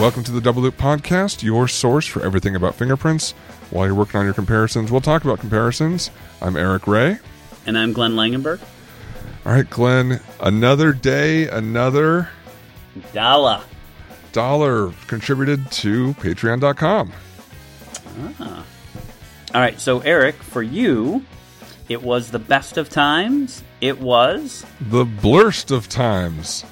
Welcome to the Double Loop Podcast, your source for everything about fingerprints. While you're working on your comparisons, we'll talk about comparisons. I'm Eric Ray. And I'm Glenn Langenberg. All right, Glenn, another day, another dollar. Dollar contributed to patreon.com. Ah. All right, so Eric, for you, it was the best of times. It was the blurst of times.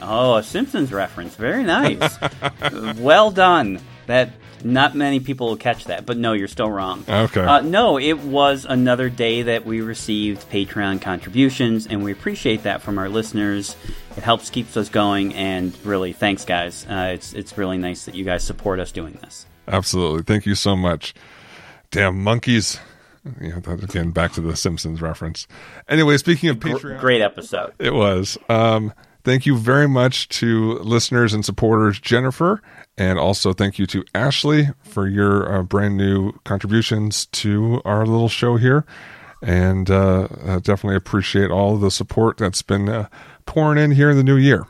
Oh, a Simpsons reference. Very nice. well done. That not many people will catch that, but no, you're still wrong. Okay. Uh, no, it was another day that we received Patreon contributions, and we appreciate that from our listeners. It helps keeps us going, and really, thanks, guys. Uh, it's it's really nice that you guys support us doing this. Absolutely, thank you so much. Damn monkeys. Yeah, that, again, back to the Simpsons reference. Anyway, speaking of Patreon, great episode. It was. Um, Thank you very much to listeners and supporters Jennifer, and also thank you to Ashley for your uh, brand new contributions to our little show here. And uh, definitely appreciate all the support that's been uh, pouring in here in the new year.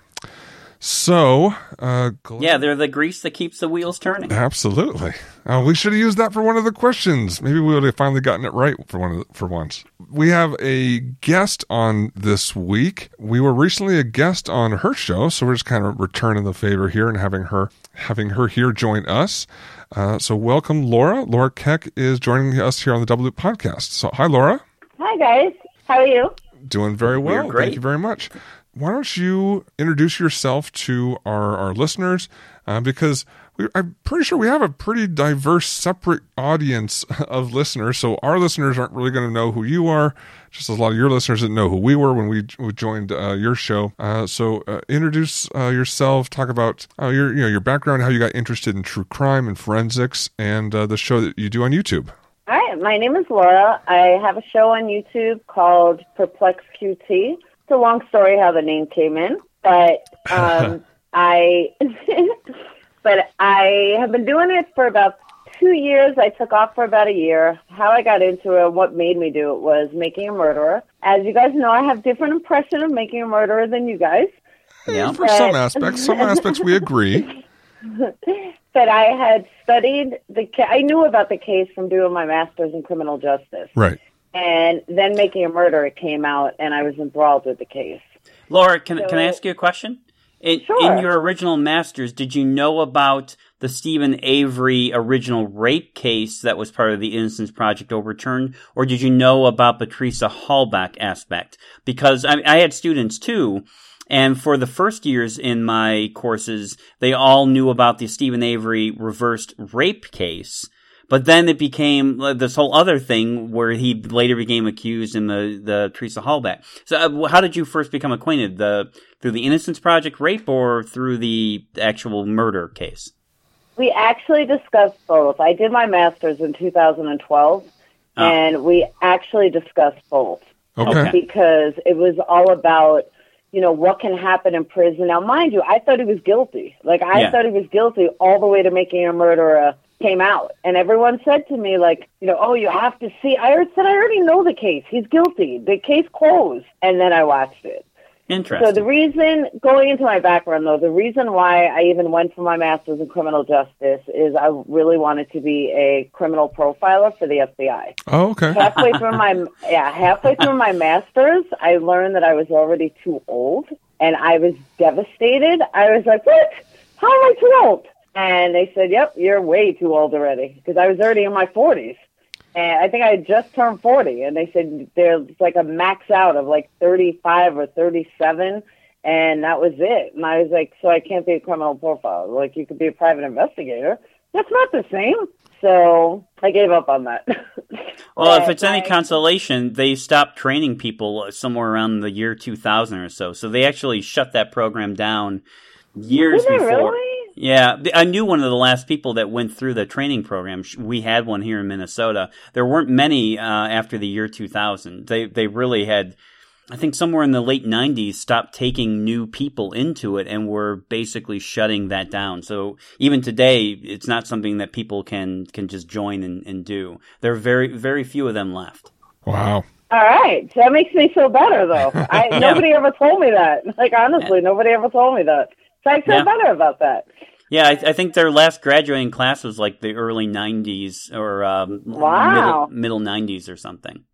So, uh, yeah, they're the grease that keeps the wheels turning. Absolutely. Uh, we should have used that for one of the questions. Maybe we would have finally gotten it right for one the, for once. We have a guest on this week. We were recently a guest on her show, so we're just kind of returning the favor here and having her having her here join us. Uh, so, welcome, Laura. Laura Keck is joining us here on the Double Loop podcast. So, hi, Laura. Hi, guys. How are you? Doing very well. Thank you very much why don't you introduce yourself to our, our listeners? Uh, because we, I'm pretty sure we have a pretty diverse, separate audience of listeners. So our listeners aren't really going to know who you are, just as a lot of your listeners didn't know who we were when we, we joined uh, your show. Uh, so uh, introduce uh, yourself, talk about uh, your you know your background, how you got interested in true crime and forensics, and the show that you do on YouTube. Hi, my name is Laura. I have a show on YouTube called Perplex QT it's a long story how the name came in, but um, I but I have been doing it for about two years. I took off for about a year. How I got into it, what made me do it, was making a murderer. As you guys know, I have different impression of making a murderer than you guys. Yeah, for some aspects, some aspects we agree. but I had studied the. Ca- I knew about the case from doing my master's in criminal justice. Right and then making a murder it came out and i was enthralled with the case laura can, so, can i ask you a question in, sure. in your original masters did you know about the steven avery original rape case that was part of the innocence project overturned? Or did you know about patricia halbach aspect? Because I, I had students too and for the first years in my courses, they all knew about the Steven Avery reversed rape case but then it became this whole other thing where he later became accused in the the Teresa Halbach. So, uh, how did you first become acquainted? The through the Innocence Project rape or through the actual murder case? We actually discussed both. I did my master's in 2012, oh. Ah. and we actually discussed both. Okay. Because it was all about you know, what can happen in prison. Now, mind you, I thought he was guilty. Like, I yeah. thought he was guilty all the way to making a murderer came out and everyone said to me like you know oh you have to see i said i already know the case he's guilty the case closed and then i watched it Interesting. So the reason, going into my background though, the reason why I even went for my master's in criminal justice is I really wanted to be a criminal profiler for the FBI. Oh, okay. Halfway through my yeah, halfway through my master's, I learned that I was already too old, and I was devastated. I was like, "What? How am I too old?" And they said, "Yep, you're way too old already," because I was already in my 40s, and I think I had just turned 40. And they said there's like a max out of like 35 or 37, and that was it. And I was like, "So I can't be a criminal profiler? Like you could be a private investigator? That's not the same." So I gave up on that. well, if it's any consolation, they stopped training people somewhere around the year 2000 or so. So they actually shut that program down years before. Really? Yeah, I knew one of the last people that went through the training program. We had one here in Minnesota. There weren't many uh, after the year 2000. They they really had, I think, somewhere in the late 90s, stopped taking new people into it and were basically shutting that down. So even today, it's not something that people can can just join and, and do. There are very very few of them left. Wow. All right, that makes me feel better though. I, yeah. Nobody ever told me that. Like honestly, yeah. nobody ever told me that. So I feel yeah. better about that. Yeah, I, I, think their last graduating class was like the early '90s or um, wow. middle, middle '90s or something.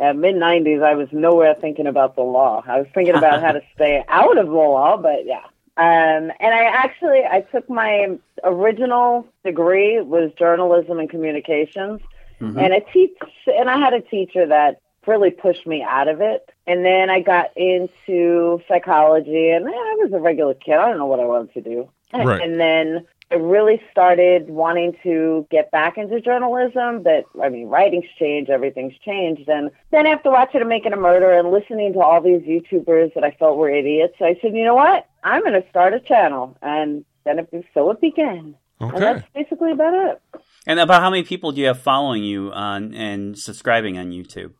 At mid '90s, I was nowhere thinking about the law. I was thinking about how to stay out of the law, but yeah. Um, and I actually I took my original degree was journalism and communications, mm-hmm. and I teach and I had a teacher that really pushed me out of it. And then I got into psychology, and I was a regular kid. I don't know what I wanted to do. Right. And then I really started wanting to get back into journalism, but I mean, writing's changed, everything's changed. And then after watching To Make It a Murder and listening to all these YouTubers that I felt were idiots, I said, you know what? I'm going to start a channel. And then it, so it began. Okay. And that's basically about it. And about how many people do you have following you on and subscribing on YouTube?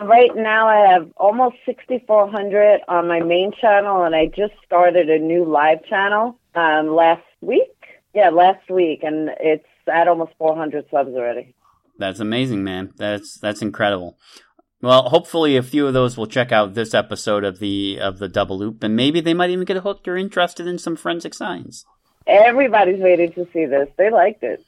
Right now, I have almost 6,400 on my main channel, and I just started a new live channel um, last week. Yeah, last week, and it's at almost 400 subs already. That's amazing, man. That's that's incredible. Well, hopefully, a few of those will check out this episode of the of the Double Loop, and maybe they might even get hooked or interested in some forensic science. Everybody's waiting to see this. They liked it.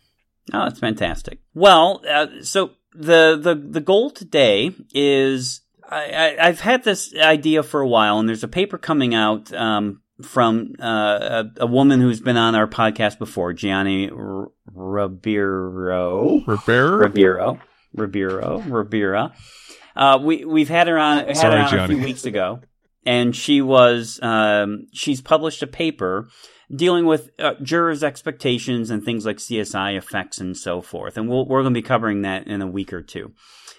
Oh, it's fantastic. Well, uh, so the the the goal today is I, I have had this idea for a while, and there's a paper coming out um, from uh, a, a, woman who's been on our podcast before, Gianni R- Ribeiro. Ribeiro. Ribeiro. Ribeiro. Ribeiro. Uh, we we've had her on had Sorry, her on a few weeks ago, and she was um, she's published a paper dealing with uh, jurors' expectations and things like CSI effects and so forth. And we we are going to be covering that in a week or two.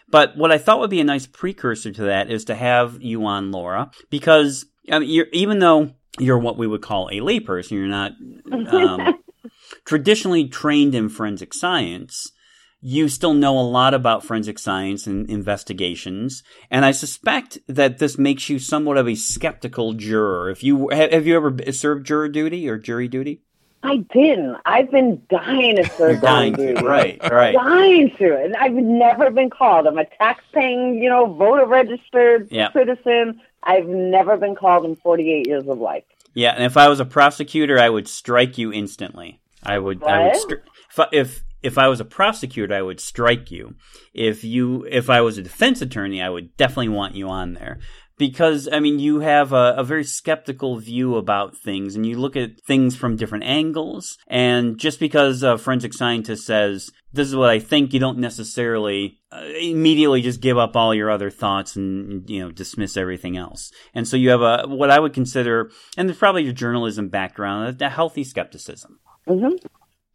But what I thought would be a nice precursor to that is to have you on, Laura, because I mean, even though you're what we would call a layperson, you're not um, traditionally trained in forensic science you still know a lot about forensic science and investigations, and I suspect that this makes you somewhat of a skeptical juror. If you have you ever served juror duty or jury duty? I didn't. I've been dying to serve dying duty. To, right, right. Dying to, and I've never been called. I'm a tax-paying, you know, voter registered yep. citizen. I've never been called in 48 years of life. Yeah, and if I was a prosecutor, I would strike you instantly. I would. What? I would. Stri- if, if if I was a prosecutor, I would strike you. If you, if I was a defense attorney, I would definitely want you on there because I mean you have a, a, very skeptical view about things, and you look at things from different angles. And just because a forensic scientist says this is what I think, you don't necessarily uh, immediately just give up all your other thoughts and you know dismiss everything else. And so you have a what I would consider, and there's probably your journalism background, a, a healthy skepticism. Mm-hmm.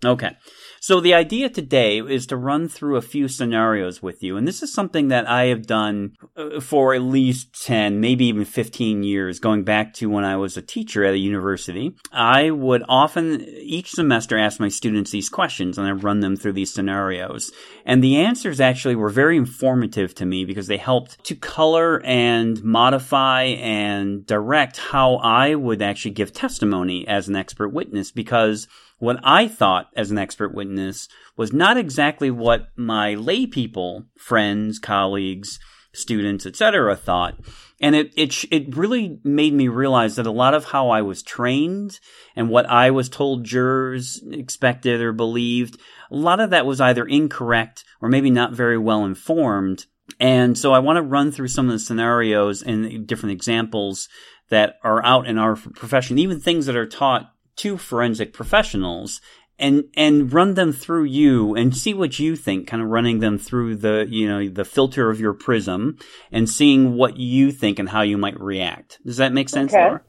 Okay. So the idea today is to run through a few scenarios with you. And this is something that I have done uh, for at least 10, maybe even 15 years, going back to when I was a teacher at a university. I would often each semester ask my students these questions and I run them through these scenarios. And the answers actually were very informative to me because they helped to color and modify and direct how I would actually give testimony as an expert witness because what I thought as an expert witness was not exactly what my lay people, friends, colleagues, students, etc., thought. And it, it, it really made me realize that a lot of how I was trained and what I was told jurors expected or believed, a lot of that was either incorrect or maybe not very well informed. And so I want to run through some of the scenarios and different examples that are out in our profession, even things that are taught to forensic professionals and and run them through you and see what you think kind of running them through the you know the filter of your prism and seeing what you think and how you might react does that make sense okay. Laura?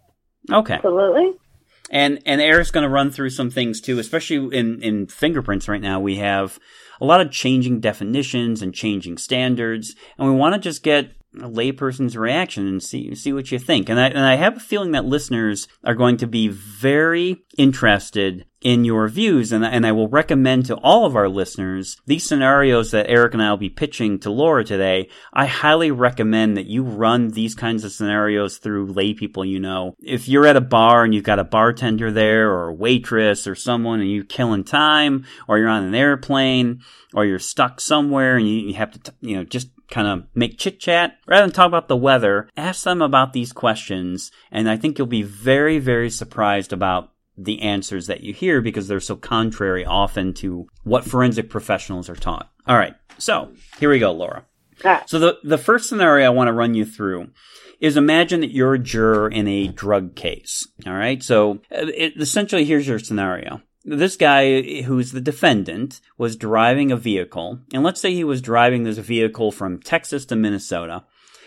okay absolutely and and eric's going to run through some things too especially in in fingerprints right now we have a lot of changing definitions and changing standards and we want to just get a layperson's reaction and see see what you think. And I and I have a feeling that listeners are going to be very interested in your views. And, and I will recommend to all of our listeners these scenarios that Eric and I will be pitching to Laura today. I highly recommend that you run these kinds of scenarios through lay people you know. If you're at a bar and you've got a bartender there or a waitress or someone and you're killing time or you're on an airplane or you're stuck somewhere and you, you have to, you know, just kind of make chit chat rather than talk about the weather. Ask them about these questions, and I think you'll be very, very surprised about the answers that you hear because they're so contrary often to what forensic professionals are taught. All right. So here we go, Laura. Ah. So the, the first scenario I want to run you through is imagine that you're a juror in a drug case. All right. So uh, it, essentially, here's your scenario. This guy who's the defendant was driving a vehicle, and let's say he was driving this vehicle from Texas to Minnesota.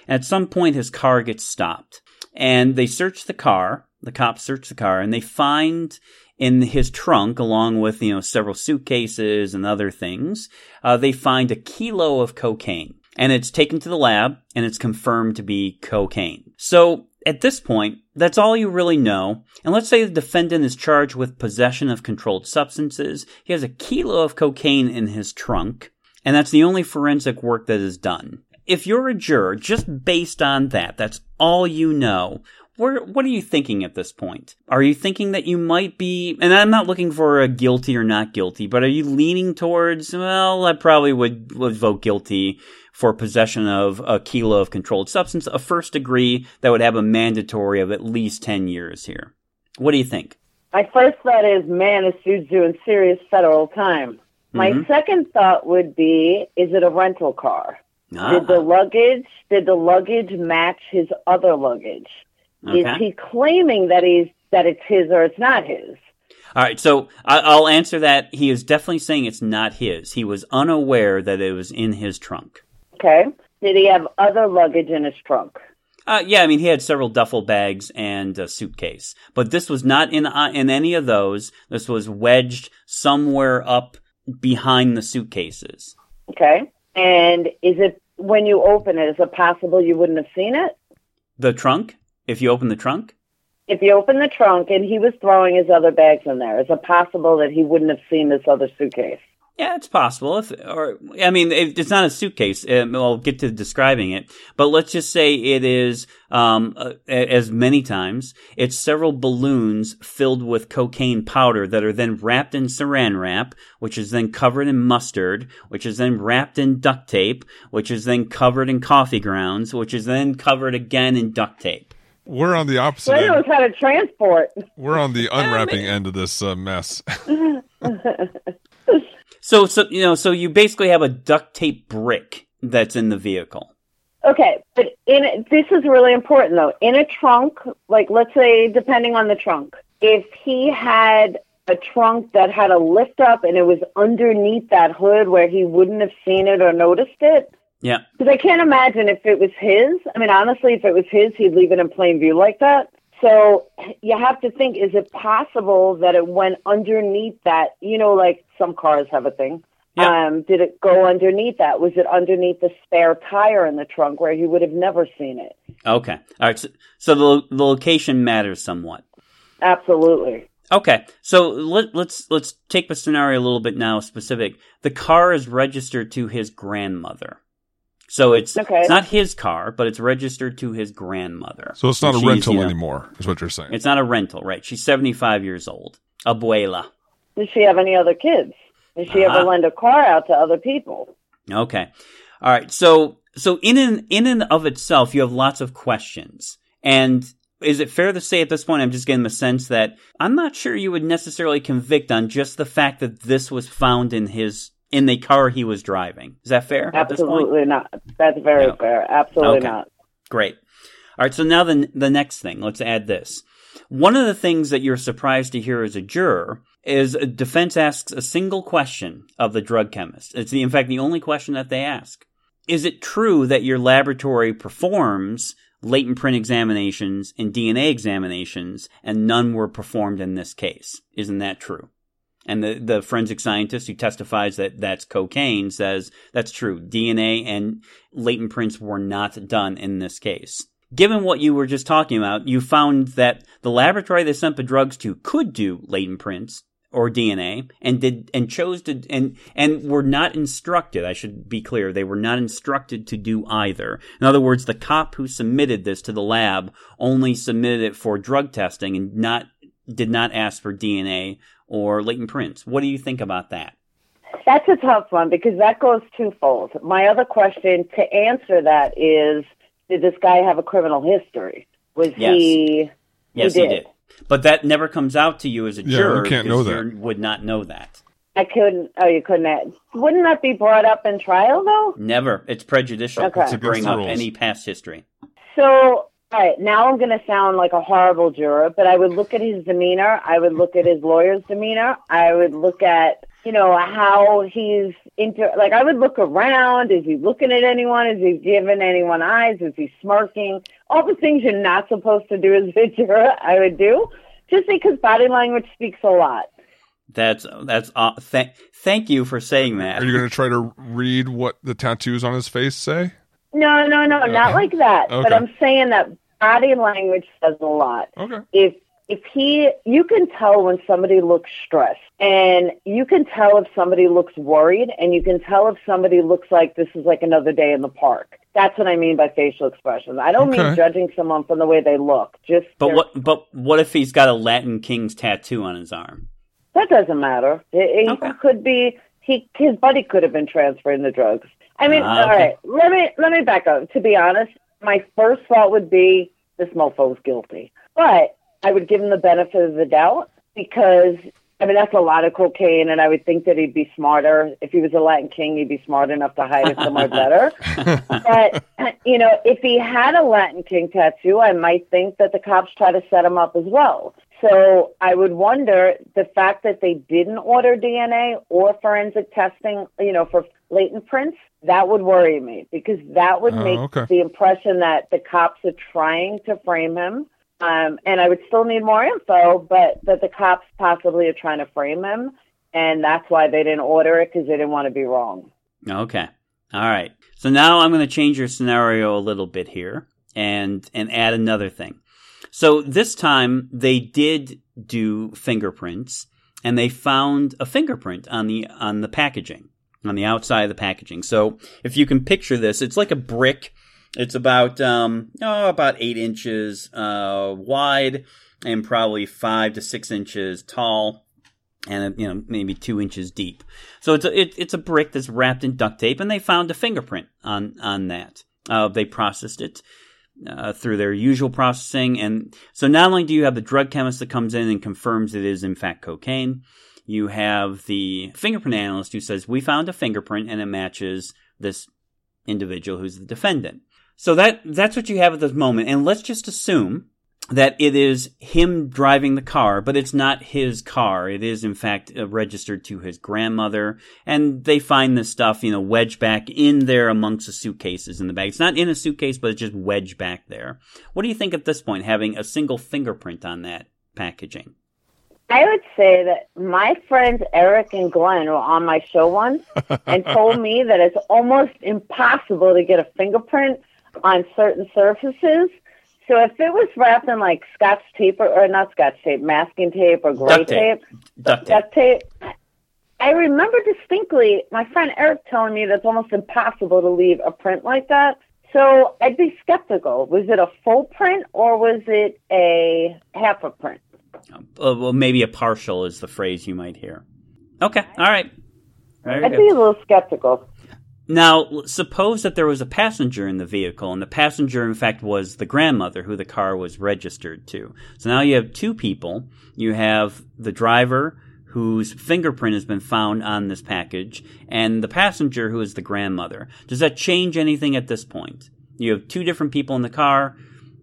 At some point, his car gets stopped, and they search the car. The cops search the car, and they find in his trunk, along with you know several suitcases and other things, uh, they find a kilo of cocaine and it's taken to the lab and it's confirmed to be cocaine. So at this point, that's all you really know. And let's say the defendant is charged with possession of controlled substances. He has a kilo of cocaine in his trunk, and that's the only forensic work that is done. If you're a juror, just based on that, that's all you know. Where, what are you thinking at this point? Are you thinking that you might be, and I'm not looking for a guilty or not guilty, but are you leaning towards, well, I probably would, would vote guilty for possession of a kilo of controlled substance, a first degree that would have a mandatory of at least 10 years here. What do you think? My first thought is, man, this dude's doing serious federal time. My mm-hmm. second thought would be, is it a rental car? Ah. Did the luggage, did the luggage match his other luggage? Okay. Is he claiming that he's, that it's his or it's not his? All right, so I'll answer that. He is definitely saying it's not his. He was unaware that it was in his trunk. Okay. Did he have other luggage in his trunk? Uh, yeah, I mean, he had several duffel bags and a suitcase, but this was not in uh, in any of those. This was wedged somewhere up behind the suitcases. Okay. And is it when you open it? Is it possible you wouldn't have seen it? The trunk. If you open the trunk. If you open the trunk and he was throwing his other bags in there, is it possible that he wouldn't have seen this other suitcase? Yeah, it's possible. If, or I mean, it's not a suitcase. Um, I'll get to describing it, but let's just say it is, um, uh, as many times, it's several balloons filled with cocaine powder that are then wrapped in Saran wrap, which is then covered in mustard, which is then wrapped in duct tape, which is then covered in coffee grounds, which is then covered again in duct tape. We're on the opposite. Well, knows how to transport. We're on the unwrapping end of this uh, mess. So, so you know, so you basically have a duct tape brick that's in the vehicle. Okay, but in this is really important though. In a trunk, like let's say, depending on the trunk, if he had a trunk that had a lift up and it was underneath that hood where he wouldn't have seen it or noticed it. Yeah. Because I can't imagine if it was his. I mean, honestly, if it was his, he'd leave it in plain view like that. So you have to think, is it possible that it went underneath that? You know, like some cars have a thing. Yeah. Um, did it go underneath that? Was it underneath the spare tire in the trunk where he would have never seen it? Okay. All right. So, so the, the location matters somewhat. Absolutely. Okay, so let, let's let's take the scenario a little bit now specific. The car is registered to his grandmother. So it's okay. it's not his car, but it's registered to his grandmother. So it's not a rental you know, anymore, is what you're saying. It's not a rental, right? She's 75 years old. Abuela. Does she have any other kids? Does she uh-huh. ever lend a car out to other people? Okay. All right. So so in and in and of itself, you have lots of questions. And is it fair to say at this point, I'm just getting the sense that I'm not sure you would necessarily convict on just the fact that this was found in his in the car he was driving. Is that fair? Absolutely not. That's very no. fair. Absolutely okay. not. Great. All right. So now the the next thing. Let's add this. One of the things that you're surprised to hear as a juror is a defense asks a single question of the drug chemist. It's the, in fact the only question that they ask. Is it true that your laboratory performs latent print examinations and DNA examinations and none were performed in this case? Isn't that true? And the, the forensic scientist who testifies that that's cocaine says that's true. DNA and latent prints were not done in this case. Given what you were just talking about, you found that the laboratory they sent the drugs to could do latent prints or DNA and did and chose to and and were not instructed. I should be clear, they were not instructed to do either. In other words, the cop who submitted this to the lab only submitted it for drug testing and not did not ask for DNA or latent prints. What do you think about that? That's a tough one because that goes twofold. My other question to answer that is did this guy have a criminal history? Was yes. he Yes, he did. he did. But that never comes out to you as a yeah, juror. You can't know that. You would not know that. I couldn't. Oh, you couldn't. Wouldn't that be brought up in trial though? Never. It's prejudicial okay. to bring up any past history. So, all right, now I'm going to sound like a horrible juror, but I would look at his demeanor. I would look at his lawyer's demeanor. I would look at, you know, how he's inter. Like, I would look around. Is he looking at anyone? Is he giving anyone eyes? Is he smirking? All the things you're not supposed to do as a juror, I would do, just because body language speaks a lot. That's that's uh, th- thank you for saying that. Are you going to try to read what the tattoos on his face say? No, no, no, not like that. Okay. But I'm saying that body language says a lot. Okay. If if he, you can tell when somebody looks stressed, and you can tell if somebody looks worried, and you can tell if somebody looks like this is like another day in the park. That's what I mean by facial expressions. I don't okay. mean judging someone from the way they look. Just but what? But what if he's got a Latin King's tattoo on his arm? That doesn't matter. He okay. could be. He his buddy could have been transferring the drugs. I mean, uh, all right. Let me let me back up. To be honest, my first thought would be this mofo's guilty, but I would give him the benefit of the doubt because I mean that's a lot of cocaine, and I would think that he'd be smarter if he was a Latin king. He'd be smart enough to hide it somewhere better. but you know, if he had a Latin king tattoo, I might think that the cops try to set him up as well. So I would wonder the fact that they didn't order DNA or forensic testing, you know, for latent prints, that would worry me because that would make okay. the impression that the cops are trying to frame him. Um, and I would still need more info, but that the cops possibly are trying to frame him. And that's why they didn't order it because they didn't want to be wrong. Okay. All right. So now I'm going to change your scenario a little bit here and, and add another thing. So this time they did do fingerprints and they found a fingerprint on the on the packaging, on the outside of the packaging. So if you can picture this, it's like a brick. It's about um oh, about eight inches uh, wide and probably five to six inches tall and you know maybe two inches deep. So it's a, it, it's a brick that's wrapped in duct tape, and they found a fingerprint on on that. Uh, they processed it, uh, through their usual processing. And so not only do you have the drug chemist that comes in and confirms it is in fact cocaine, you have the fingerprint analyst who says, we found a fingerprint and it matches this individual who's the defendant. So that, that's what you have at this moment. And let's just assume that it is him driving the car, but it's not his car. It is, in fact, uh, registered to his grandmother. And they find this stuff, you know, wedged back in there amongst the suitcases in the bag. It's not in a suitcase, but it's just wedged back there. What do you think at this point, having a single fingerprint on that packaging? I would say that my friends Eric and Glenn were on my show once and told me that it's almost impossible to get a fingerprint on certain surfaces so if it was wrapped in like scotch tape or, or not scotch tape, masking tape or gray duct tape, tape, duct tape. duct tape, I remember distinctly my friend Eric telling me that's almost impossible to leave a print like that. So I'd be skeptical. Was it a full print or was it a half a print? Uh, well, maybe a partial is the phrase you might hear. Okay, all right. Very I'd good. be a little skeptical. Now, suppose that there was a passenger in the vehicle, and the passenger, in fact, was the grandmother who the car was registered to. So now you have two people. You have the driver whose fingerprint has been found on this package, and the passenger who is the grandmother. Does that change anything at this point? You have two different people in the car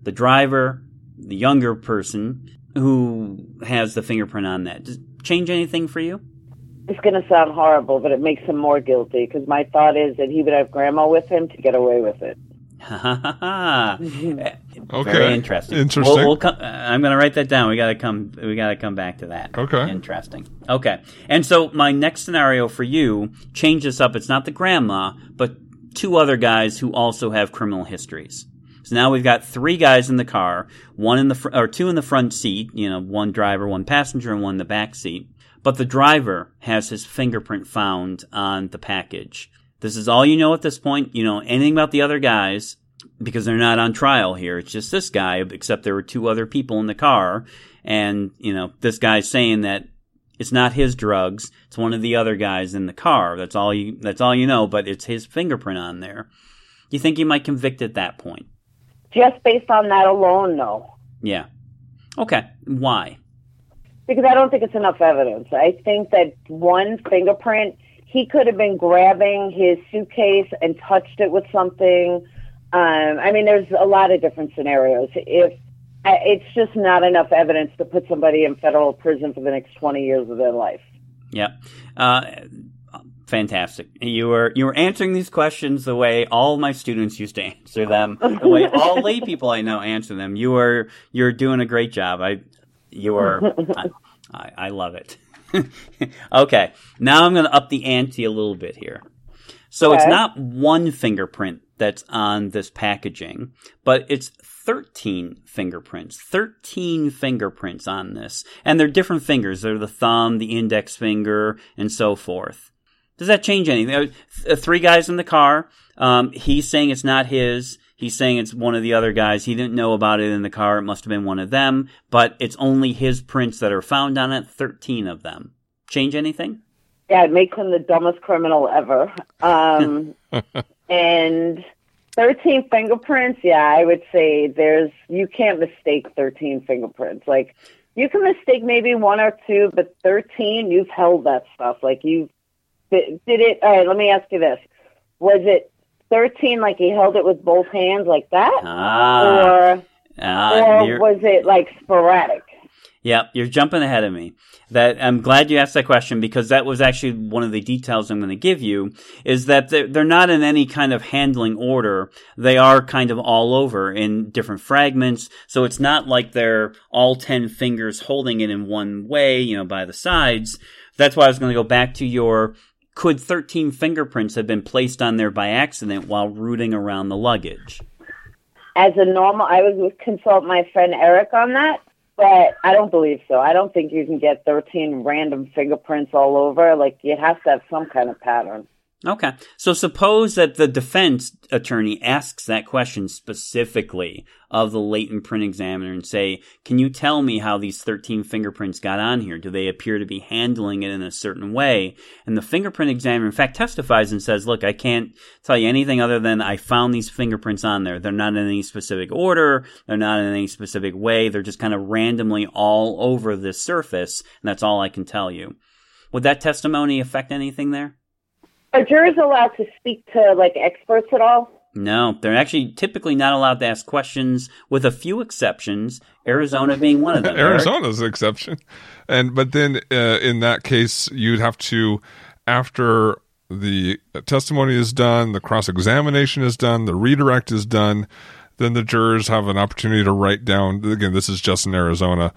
the driver, the younger person who has the fingerprint on that. Does it change anything for you? It's going to sound horrible, but it makes him more guilty because my thought is that he would have grandma with him to get away with it. okay. Very interesting. Interesting. We'll, we'll come, uh, I'm going to write that down. We got to come. We got to come back to that. Okay. Interesting. Okay. And so my next scenario for you changes up. It's not the grandma, but two other guys who also have criminal histories. So now we've got three guys in the car, one in the fr- or two in the front seat. You know, one driver, one passenger, and one in the back seat. But the driver has his fingerprint found on the package. This is all you know at this point. You know anything about the other guys because they're not on trial here. It's just this guy, except there were two other people in the car. And, you know, this guy's saying that it's not his drugs. It's one of the other guys in the car. That's all you, that's all you know, but it's his fingerprint on there. You think he might convict at that point? Just based on that alone, no. Yeah. Okay, why? Because I don't think it's enough evidence. I think that one fingerprint, he could have been grabbing his suitcase and touched it with something. Um, I mean, there's a lot of different scenarios. If it's just not enough evidence to put somebody in federal prison for the next 20 years of their life. Yeah. Uh, fantastic. You were you were answering these questions the way all my students used to answer them, the way all lay people I know answer them. You are you're doing a great job. I you are I, I love it. okay, now I'm going to up the ante a little bit here. So okay. it's not one fingerprint that's on this packaging, but it's 13 fingerprints. 13 fingerprints on this. And they're different fingers. They're the thumb, the index finger, and so forth. Does that change anything? Uh, three guys in the car. Um, he's saying it's not his. He's saying it's one of the other guys. He didn't know about it in the car. It must have been one of them, but it's only his prints that are found on it. 13 of them. Change anything? Yeah, it makes him the dumbest criminal ever. Um, and 13 fingerprints, yeah, I would say there's, you can't mistake 13 fingerprints. Like, you can mistake maybe one or two, but 13, you've held that stuff. Like, you did, did it, all right, let me ask you this. Was it 13 like he held it with both hands like that? Ah, or, uh, or was it like sporadic? Yep, you're jumping ahead of me. That I'm glad you asked that question because that was actually one of the details I'm going to give you is that they're, they're not in any kind of handling order. They are kind of all over in different fragments. So it's not like they're all 10 fingers holding it in one way, you know, by the sides. That's why I was going to go back to your could 13 fingerprints have been placed on there by accident while rooting around the luggage? As a normal, I would consult my friend Eric on that but I don't believe so. I don't think you can get 13 random fingerprints all over. Like, you have to have some kind of pattern. Okay. So suppose that the defense attorney asks that question specifically of the latent print examiner and say, can you tell me how these 13 fingerprints got on here? Do they appear to be handling it in a certain way? And the fingerprint examiner, in fact, testifies and says, look, I can't tell you anything other than I found these fingerprints on there. They're not in any specific order. They're not in any specific way. They're just kind of randomly all over this surface. And that's all I can tell you. Would that testimony affect anything there? Are jurors allowed to speak to like experts at all? No, they're actually typically not allowed to ask questions, with a few exceptions. Arizona being one of them. Arizona's an exception, and but then uh, in that case, you'd have to, after the testimony is done, the cross examination is done, the redirect is done, then the jurors have an opportunity to write down. Again, this is just in Arizona.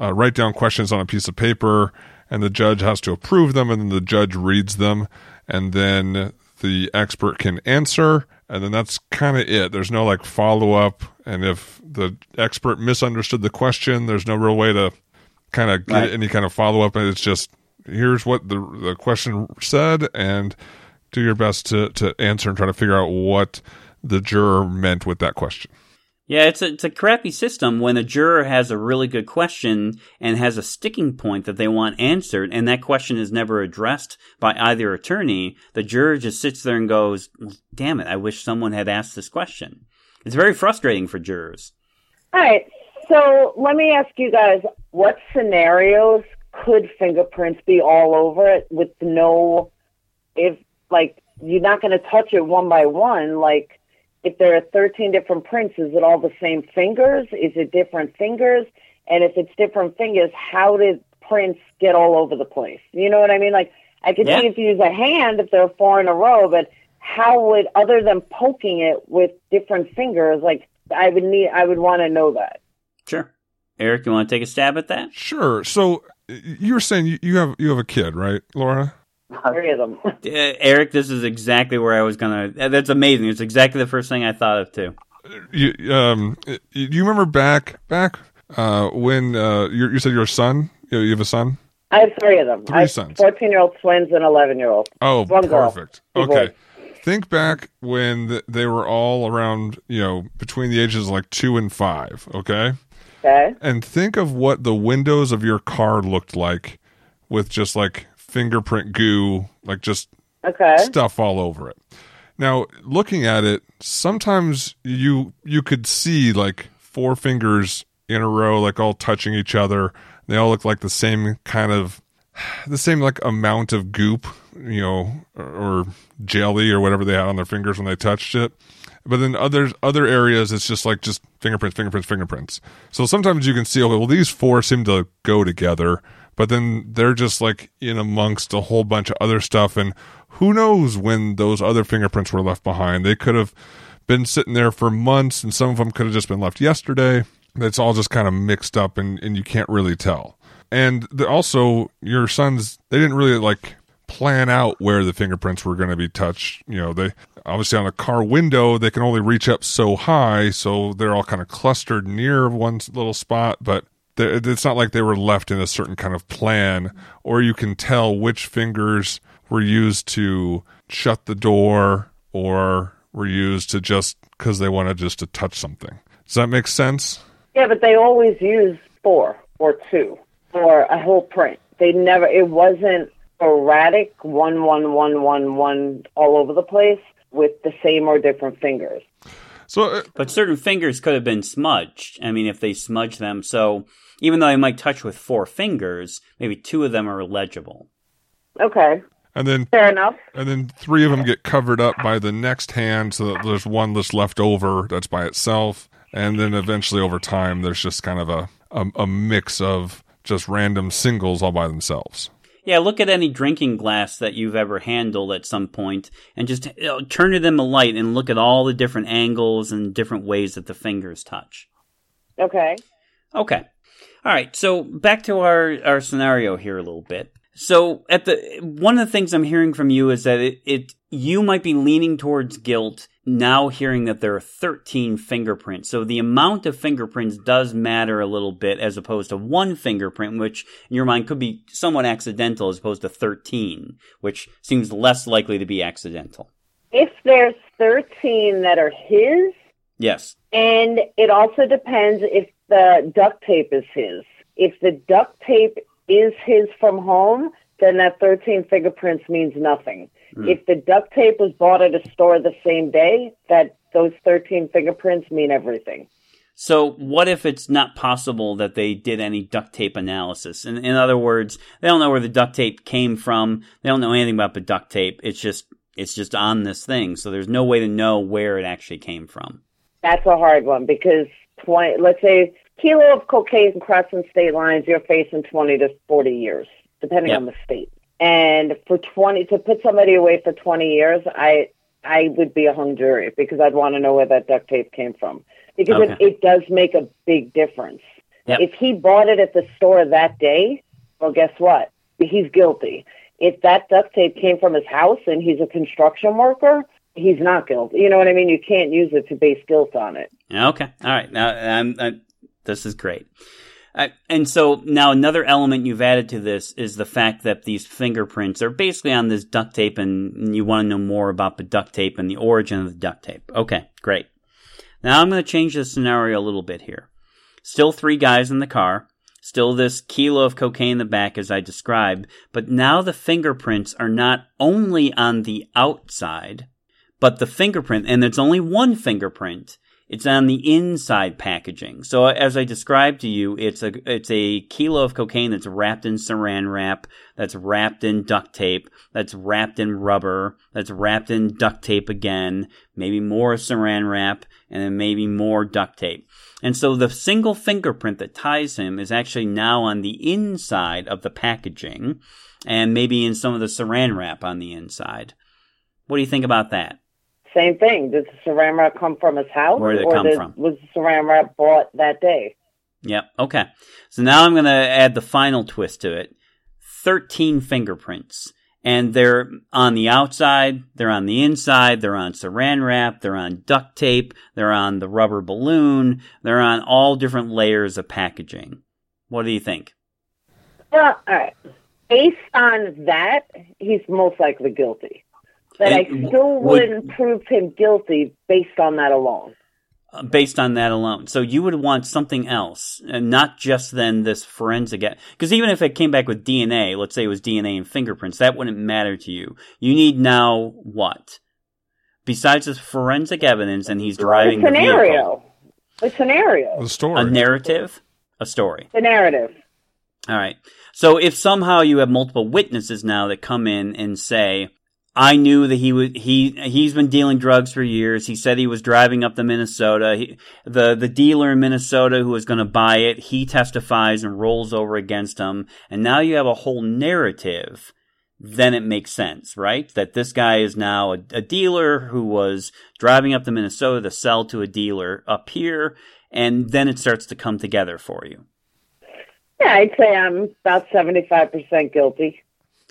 Uh, write down questions on a piece of paper, and the judge has to approve them, and then the judge reads them and then the expert can answer and then that's kind of it. There's no like follow up and if the expert misunderstood the question there's no real way to kind of get right. any kind of follow up and it's just here's what the the question said and do your best to to answer and try to figure out what the juror meant with that question yeah, it's a, it's a crappy system when a juror has a really good question and has a sticking point that they want answered, and that question is never addressed by either attorney. The juror just sits there and goes, "Damn it! I wish someone had asked this question." It's very frustrating for jurors. All right, so let me ask you guys: What scenarios could fingerprints be all over it with no, if like you're not going to touch it one by one, like if there are 13 different prints, is it all the same fingers? Is it different fingers? And if it's different fingers, how did prints get all over the place? You know what I mean? Like, I could yeah. see if you use a hand if there are four in a row, but how would, other than poking it with different fingers, like, I would need, I would want to know that. Sure. Eric, you want to take a stab at that? Sure. So you were saying you have, you have a kid, right, Laura? Three of them. Eric, this is exactly where I was gonna. Uh, that's amazing. It's exactly the first thing I thought of too. You um, you remember back back uh, when uh, you, you said your son? You have a son. I have three of them. Three sons. Fourteen-year-old twins and eleven-year-old. Oh, One perfect. Girl. Okay. Think back when they were all around, you know, between the ages of like two and five. Okay. Okay. And think of what the windows of your car looked like with just like fingerprint goo, like just okay. stuff all over it. Now, looking at it, sometimes you you could see like four fingers in a row, like all touching each other. They all look like the same kind of, the same like amount of goop, you know, or, or jelly or whatever they had on their fingers when they touched it. But then others other areas, it's just like just fingerprints, fingerprints, fingerprints. So sometimes you can see, okay, well, these four seem to go together, but then they're just like in amongst a whole bunch of other stuff, and who knows when those other fingerprints were left behind? They could have been sitting there for months, and some of them could have just been left yesterday. It's all just kind of mixed up, and and you can't really tell. And also, your sons, they didn't really like plan out where the fingerprints were going to be touched. You know, they obviously on a car window, they can only reach up so high, so they're all kind of clustered near one little spot, but it's not like they were left in a certain kind of plan, or you can tell which fingers were used to shut the door or were used to just because they wanted just to touch something. Does that make sense? Yeah, but they always use four or two or a whole print. They never, it wasn't erratic one one one one one all over the place with the same or different fingers. So, uh, but certain fingers could have been smudged. I mean, if they smudged them, so even though I might touch with four fingers, maybe two of them are legible. Okay. And then fair enough. And then three of them get covered up by the next hand, so that there's one that's left over that's by itself. And then eventually, over time, there's just kind of a, a, a mix of just random singles all by themselves. Yeah, look at any drinking glass that you've ever handled at some point and just you know, turn it in the light and look at all the different angles and different ways that the fingers touch. Okay. Okay. All right. So back to our, our scenario here a little bit. So at the one of the things I'm hearing from you is that it, it you might be leaning towards guilt now hearing that there are 13 fingerprints. So the amount of fingerprints does matter a little bit as opposed to one fingerprint, which in your mind could be somewhat accidental as opposed to 13, which seems less likely to be accidental. If there's 13 that are his. Yes. And it also depends if the duct tape is his. If the duct tape is his from home, then that 13 fingerprints means nothing. Mm. If the duct tape was bought at a store the same day, that those 13 fingerprints mean everything. So, what if it's not possible that they did any duct tape analysis? In, in other words, they don't know where the duct tape came from. They don't know anything about the duct tape. It's just it's just on this thing. So there's no way to know where it actually came from. That's a hard one because 20, let's say kilo of cocaine crossing state lines, you're facing 20 to 40 years, depending on the state. And for 20, to put somebody away for 20 years, I, I would be a hung jury because I'd want to know where that duct tape came from because okay. it, it does make a big difference. Yep. If he bought it at the store that day, well, guess what? He's guilty. If that duct tape came from his house and he's a construction worker, he's not guilty. You know what I mean? You can't use it to base guilt on it. Okay. All right. Now, I'm, I'm, this is great. Uh, and so now another element you've added to this is the fact that these fingerprints are basically on this duct tape and you want to know more about the duct tape and the origin of the duct tape. Okay, great. Now I'm going to change the scenario a little bit here. Still three guys in the car. Still this kilo of cocaine in the back as I described, but now the fingerprints are not only on the outside, but the fingerprint, and it's only one fingerprint, it's on the inside packaging. So as I described to you, it's a it's a kilo of cocaine that's wrapped in saran wrap, that's wrapped in duct tape, that's wrapped in rubber, that's wrapped in duct tape again, maybe more saran wrap, and then maybe more duct tape. And so the single fingerprint that ties him is actually now on the inside of the packaging and maybe in some of the saran wrap on the inside. What do you think about that? Same thing. Did the saran wrap come from his house? Where did it come did, from? Was the saran wrap bought that day? Yep. Okay. So now I'm going to add the final twist to it. 13 fingerprints. And they're on the outside, they're on the inside, they're on saran wrap, they're on duct tape, they're on the rubber balloon, they're on all different layers of packaging. What do you think? Well, all right. Based on that, he's most likely guilty. But I still wouldn't would, prove him guilty based on that alone. Uh, based on that alone. So you would want something else, and not just then this forensic. Because even if it came back with DNA, let's say it was DNA and fingerprints, that wouldn't matter to you. You need now what? Besides this forensic evidence, and he's driving the, the vehicle. A scenario. A story. A narrative. A story. The narrative. All right. So if somehow you have multiple witnesses now that come in and say, I knew that he was he he's been dealing drugs for years. He said he was driving up to Minnesota. He, the the dealer in Minnesota who was going to buy it, he testifies and rolls over against him. And now you have a whole narrative. Then it makes sense, right? That this guy is now a, a dealer who was driving up to Minnesota to sell to a dealer up here, and then it starts to come together for you. Yeah, I'd say I'm about seventy five percent guilty.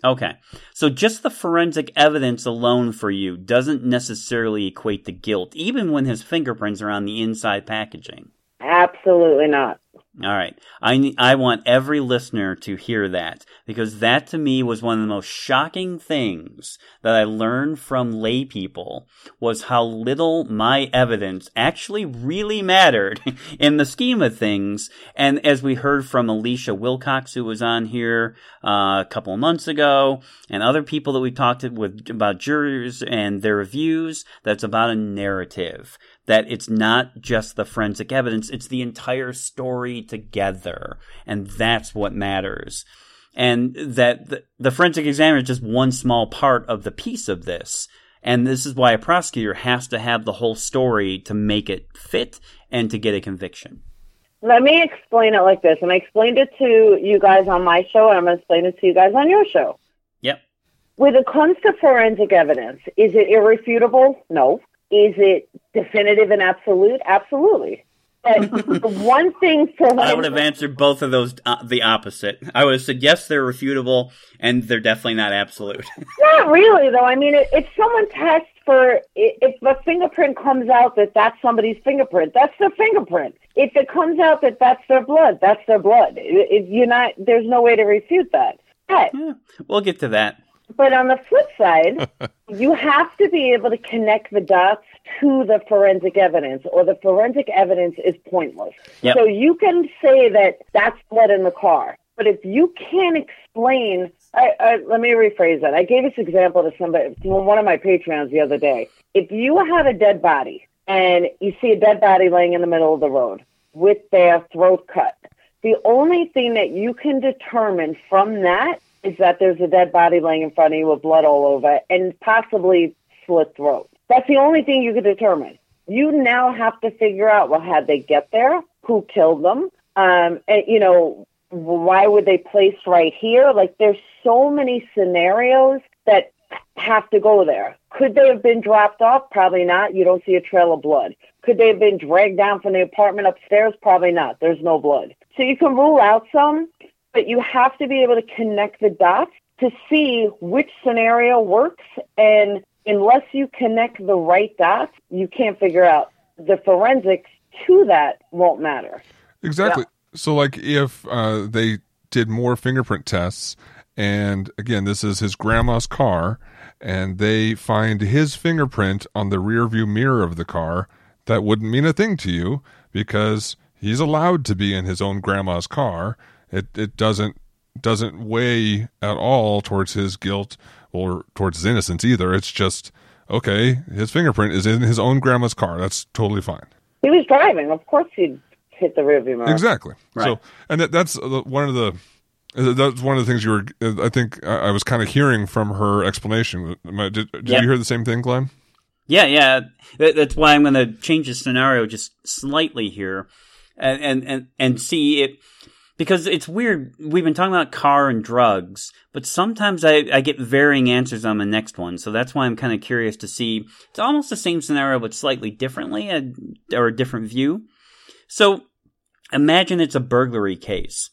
Okay. So just the forensic evidence alone for you doesn't necessarily equate to guilt, even when his fingerprints are on the inside packaging. Absolutely not. All right. I, I want every listener to hear that because that to me was one of the most shocking things that I learned from lay people was how little my evidence actually really mattered in the scheme of things. And as we heard from Alicia Wilcox, who was on here uh, a couple of months ago, and other people that we talked with about jurors and their reviews, that's about a narrative that it's not just the forensic evidence, it's the entire story together. And that's what matters. And that the, the forensic examiner is just one small part of the piece of this. And this is why a prosecutor has to have the whole story to make it fit and to get a conviction. Let me explain it like this. And I explained it to you guys on my show, and I'm going to explain it to you guys on your show. Yep. When it comes to forensic evidence, is it irrefutable? No. Is it definitive and absolute? Absolutely. But the one thing for I would have answered both of those uh, the opposite. I would have said yes, they're refutable, and they're definitely not absolute. not really, though. I mean, if someone tests for if a fingerprint comes out that that's somebody's fingerprint, that's their fingerprint. If it comes out that that's their blood, that's their blood. If you're not, there's no way to refute that. But, yeah, we'll get to that. But on the flip side, you have to be able to connect the dots to the forensic evidence, or the forensic evidence is pointless. Yep. So you can say that that's blood in the car, but if you can't explain, I, I, let me rephrase that. I gave this example to somebody, to one of my Patreons the other day. If you have a dead body and you see a dead body laying in the middle of the road with their throat cut, the only thing that you can determine from that is that there's a dead body laying in front of you with blood all over it and possibly slit throat. That's the only thing you can determine. You now have to figure out, well, how'd they get there? Who killed them? Um, and, you know, why were they placed right here? Like, there's so many scenarios that have to go there. Could they have been dropped off? Probably not. You don't see a trail of blood. Could they have been dragged down from the apartment upstairs? Probably not. There's no blood. So you can rule out some, but you have to be able to connect the dots to see which scenario works. And unless you connect the right dots, you can't figure out the forensics to that won't matter. Exactly. Yeah. So, like, if uh, they did more fingerprint tests, and again, this is his grandma's car, and they find his fingerprint on the rear view mirror of the car, that wouldn't mean a thing to you because he's allowed to be in his own grandma's car it it doesn't doesn't weigh at all towards his guilt or towards his innocence either. It's just okay. His fingerprint is in his own grandma's car. That's totally fine. He was driving. Of course, he'd hit the rearview mirror. Exactly. Right. So, and that, that's one of the that's one of the things you were. I think I was kind of hearing from her explanation. Did, did yep. you hear the same thing, Glenn? Yeah, yeah. That's why I'm going to change the scenario just slightly here, and and and, and see it because it's weird. We've been talking about car and drugs, but sometimes I, I get varying answers on the next one. So that's why I'm kind of curious to see. It's almost the same scenario, but slightly differently, uh, or a different view. So imagine it's a burglary case,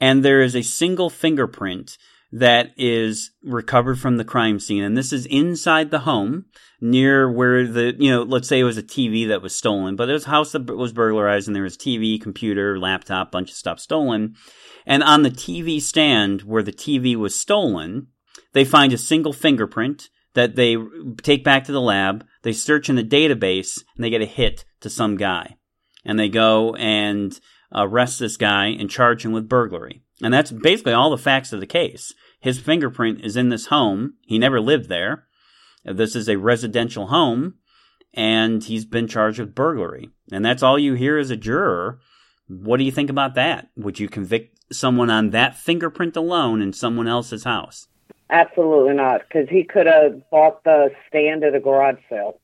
and there is a single fingerprint that is recovered from the crime scene, and this is inside the home near where the you know let's say it was a TV that was stolen, but it was a house that was burglarized and there was TV, computer, laptop, bunch of stuff stolen. And on the TV stand where the TV was stolen, they find a single fingerprint that they take back to the lab. They search in the database and they get a hit to some guy, and they go and arrest this guy and charge him with burglary. And that's basically all the facts of the case. His fingerprint is in this home. He never lived there. This is a residential home, and he's been charged with burglary. And that's all you hear as a juror. What do you think about that? Would you convict someone on that fingerprint alone in someone else's house? Absolutely not, because he could have bought the stand at a garage sale.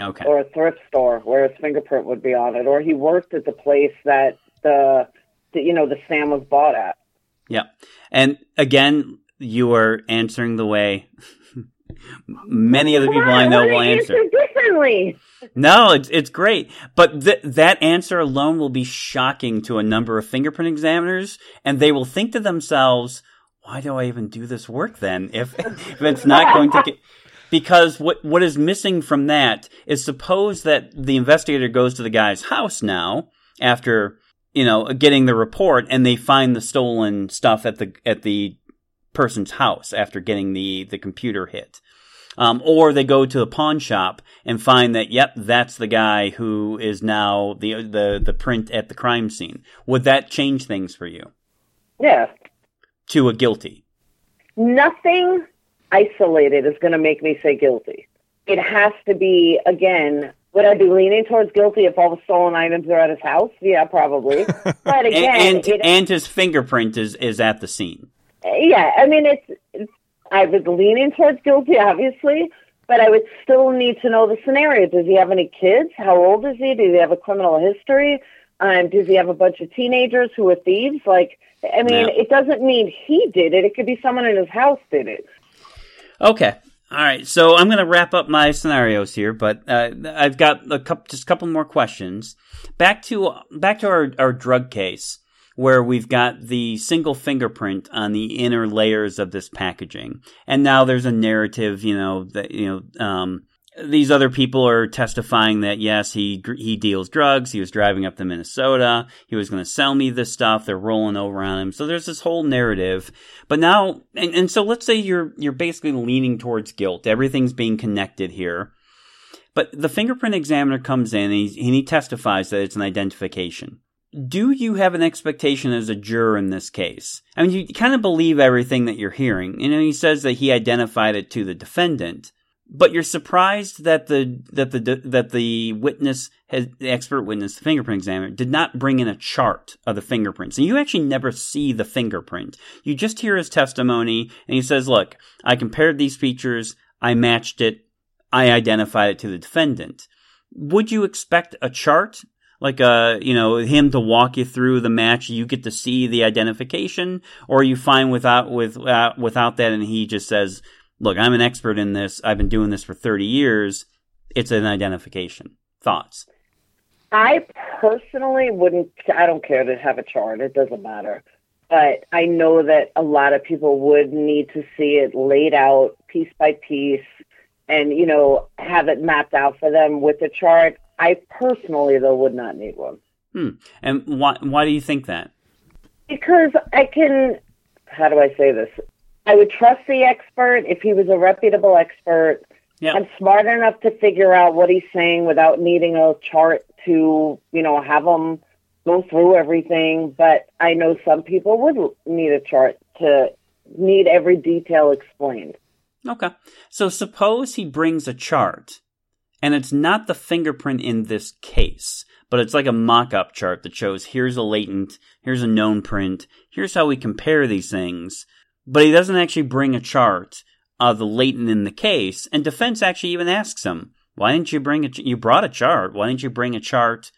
Okay. Or a thrift store where his fingerprint would be on it, or he worked at the place that the, the you know the stand was bought at. Yeah, and again, you are answering the way many of the people I know will answer. answer differently. No, it's it's great, but th- that answer alone will be shocking to a number of fingerprint examiners, and they will think to themselves, "Why do I even do this work then? If if it's not going to get." Because what what is missing from that is suppose that the investigator goes to the guy's house now after you know getting the report, and they find the stolen stuff at the at the person's house after getting the the computer hit. Um, or they go to the pawn shop and find that, yep, that's the guy who is now the the the print at the crime scene. Would that change things for you? Yeah. To a guilty. Nothing isolated is going to make me say guilty. It has to be again. Would I be leaning towards guilty if all the stolen items are at his house? Yeah, probably. But again, and and, it, and his fingerprint is is at the scene. Yeah, I mean it's, it's I was leaning towards guilty, obviously, but I would still need to know the scenario. Does he have any kids? How old is he? Does he have a criminal history? Um, does he have a bunch of teenagers who are thieves? Like, I mean, it doesn't mean he did it. It could be someone in his house did it. Okay. All right. So I'm going to wrap up my scenarios here, but uh, I've got a couple, just a couple more questions. Back to back to our, our drug case where we've got the single fingerprint on the inner layers of this packaging. And now there's a narrative, you know, that, you know, um, these other people are testifying that yes, he he deals drugs. He was driving up to Minnesota. He was going to sell me this stuff. They're rolling over on him. So there's this whole narrative. But now, and, and so let's say you're you're basically leaning towards guilt. Everything's being connected here. But the fingerprint examiner comes in and he, and he testifies that it's an identification do you have an expectation as a juror in this case? I mean, you kind of believe everything that you're hearing. You know, he says that he identified it to the defendant, but you're surprised that the that the that the witness has the expert witness, the fingerprint examiner, did not bring in a chart of the fingerprints. And you actually never see the fingerprint. You just hear his testimony, and he says, "Look, I compared these features. I matched it. I identified it to the defendant." Would you expect a chart like uh you know him to walk you through the match you get to see the identification or you find without with without that and he just says look i'm an expert in this i've been doing this for 30 years it's an identification thoughts i personally wouldn't i don't care to have a chart it doesn't matter but i know that a lot of people would need to see it laid out piece by piece and you know have it mapped out for them with a chart I personally, though, would not need one. Hmm. And why? Why do you think that? Because I can. How do I say this? I would trust the expert if he was a reputable expert. Yep. I'm smart enough to figure out what he's saying without needing a chart to, you know, have him go through everything. But I know some people would need a chart to need every detail explained. Okay. So suppose he brings a chart and it's not the fingerprint in this case, but it's like a mock up chart that shows here's a latent, here's a known print, here's how we compare these things. But he doesn't actually bring a chart of the latent in the case, and defense actually even asks him, why didn't you bring a, ch- you brought a chart, why didn't you bring a chart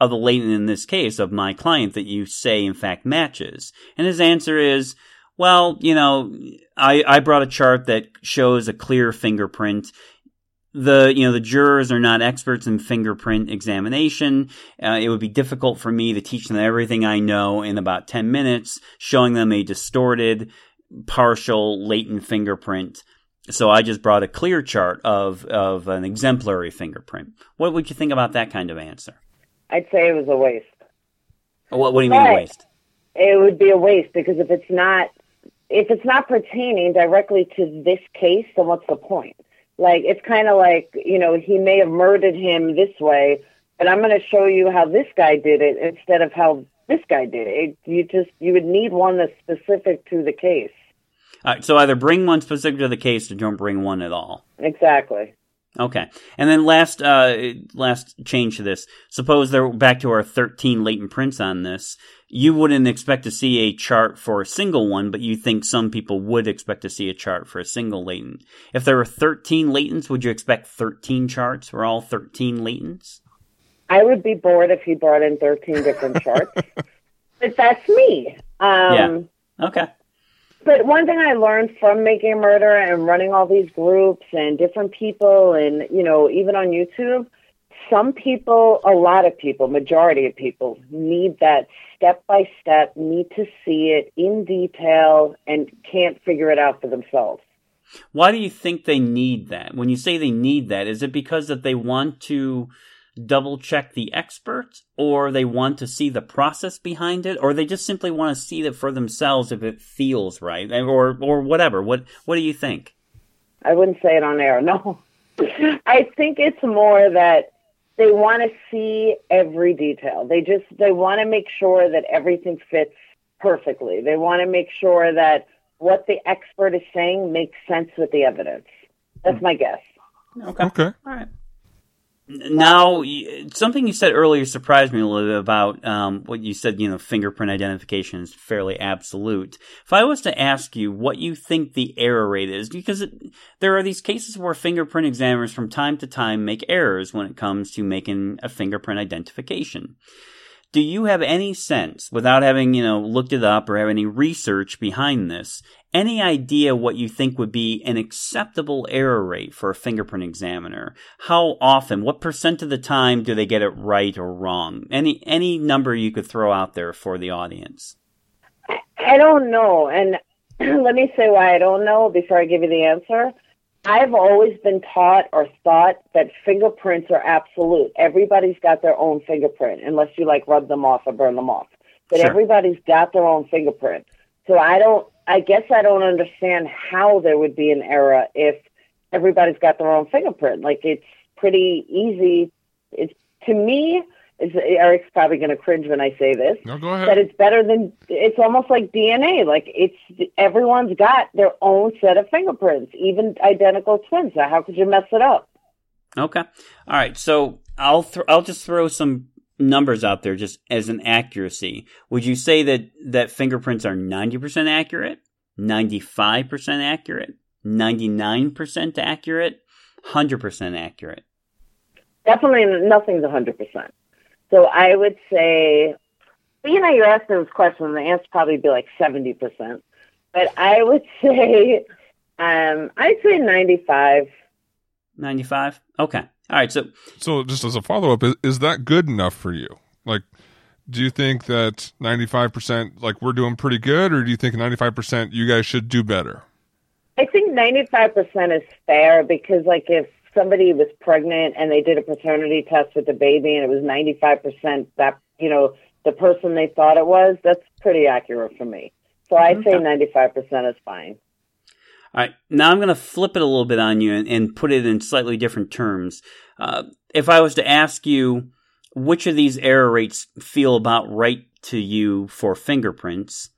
of the latent in this case of my client that you say in fact matches? And his answer is, well, you know, I, I brought a chart that shows a clear fingerprint the you know the jurors are not experts in fingerprint examination. Uh, it would be difficult for me to teach them everything I know in about ten minutes, showing them a distorted, partial, latent fingerprint. So I just brought a clear chart of of an exemplary fingerprint. What would you think about that kind of answer? I'd say it was a waste. What, what do you mean a waste? It would be a waste because if it's not if it's not pertaining directly to this case, then what's the point? Like it's kind of like you know he may have murdered him this way, but I'm going to show you how this guy did it instead of how this guy did it. You just you would need one that's specific to the case. All right, so either bring one specific to the case or don't bring one at all. Exactly. Okay, and then last uh, last change to this. Suppose they're back to our thirteen latent prints on this. You wouldn't expect to see a chart for a single one, but you think some people would expect to see a chart for a single latent. If there were thirteen latents, would you expect thirteen charts for all thirteen latents? I would be bored if he brought in thirteen different charts, but that's me. Um, yeah. Okay. But one thing I learned from Making a Murderer and running all these groups and different people and, you know, even on YouTube, some people, a lot of people, majority of people need that step by step, need to see it in detail and can't figure it out for themselves. Why do you think they need that? When you say they need that, is it because that they want to double check the expert or they want to see the process behind it or they just simply want to see it for themselves if it feels right or or whatever. What what do you think? I wouldn't say it on air no. I think it's more that they want to see every detail. They just they want to make sure that everything fits perfectly. They want to make sure that what the expert is saying makes sense with the evidence. That's hmm. my guess. Okay. Okay. All right now, something you said earlier surprised me a little bit about um, what you said. You know, fingerprint identification is fairly absolute. If I was to ask you what you think the error rate is, because it, there are these cases where fingerprint examiners from time to time make errors when it comes to making a fingerprint identification do you have any sense, without having, you know, looked it up or have any research behind this, any idea what you think would be an acceptable error rate for a fingerprint examiner? How often, what percent of the time do they get it right or wrong? Any any number you could throw out there for the audience? I don't know, and let me say why I don't know before I give you the answer. I've always been taught or thought that fingerprints are absolute. Everybody's got their own fingerprint, unless you like rub them off or burn them off. But sure. everybody's got their own fingerprint. So I don't, I guess I don't understand how there would be an error if everybody's got their own fingerprint. Like it's pretty easy. It's to me, Eric's probably going to cringe when I say this. No, go ahead. But it's better than it's almost like DNA. Like it's everyone's got their own set of fingerprints, even identical twins. So how could you mess it up? Okay, all right. So I'll th- I'll just throw some numbers out there just as an accuracy. Would you say that that fingerprints are ninety percent accurate, ninety five percent accurate, ninety nine percent accurate, hundred percent accurate? Definitely, nothing's hundred percent. So I would say, you know, you're asking this question, the answer probably be like 70%. But I would say, um, I'd say 95. 95? Okay. All right. So, so just as a follow up, is, is that good enough for you? Like, do you think that 95% like we're doing pretty good or do you think 95% you guys should do better i think 95% is fair because like if somebody was pregnant and they did a paternity test with the baby and it was 95% that, you know, the person they thought it was, that's pretty accurate for me. So I'd say 95% is fine. All right. Now I'm going to flip it a little bit on you and, and put it in slightly different terms. Uh, if I was to ask you which of these error rates feel about right to you for fingerprints,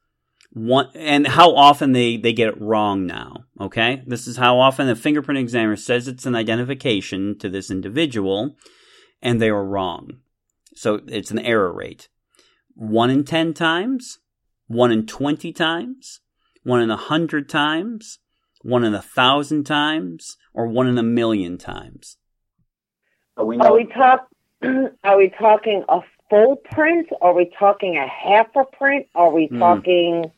one, and how often they, they get it wrong now. Okay. This is how often the fingerprint examiner says it's an identification to this individual and they are wrong. So it's an error rate. One in 10 times, one in 20 times, one in a hundred times, one in a thousand times, or one in a million times. Are we, are we talk, are we talking a full print? Are we talking a half a print? Are we hmm. talking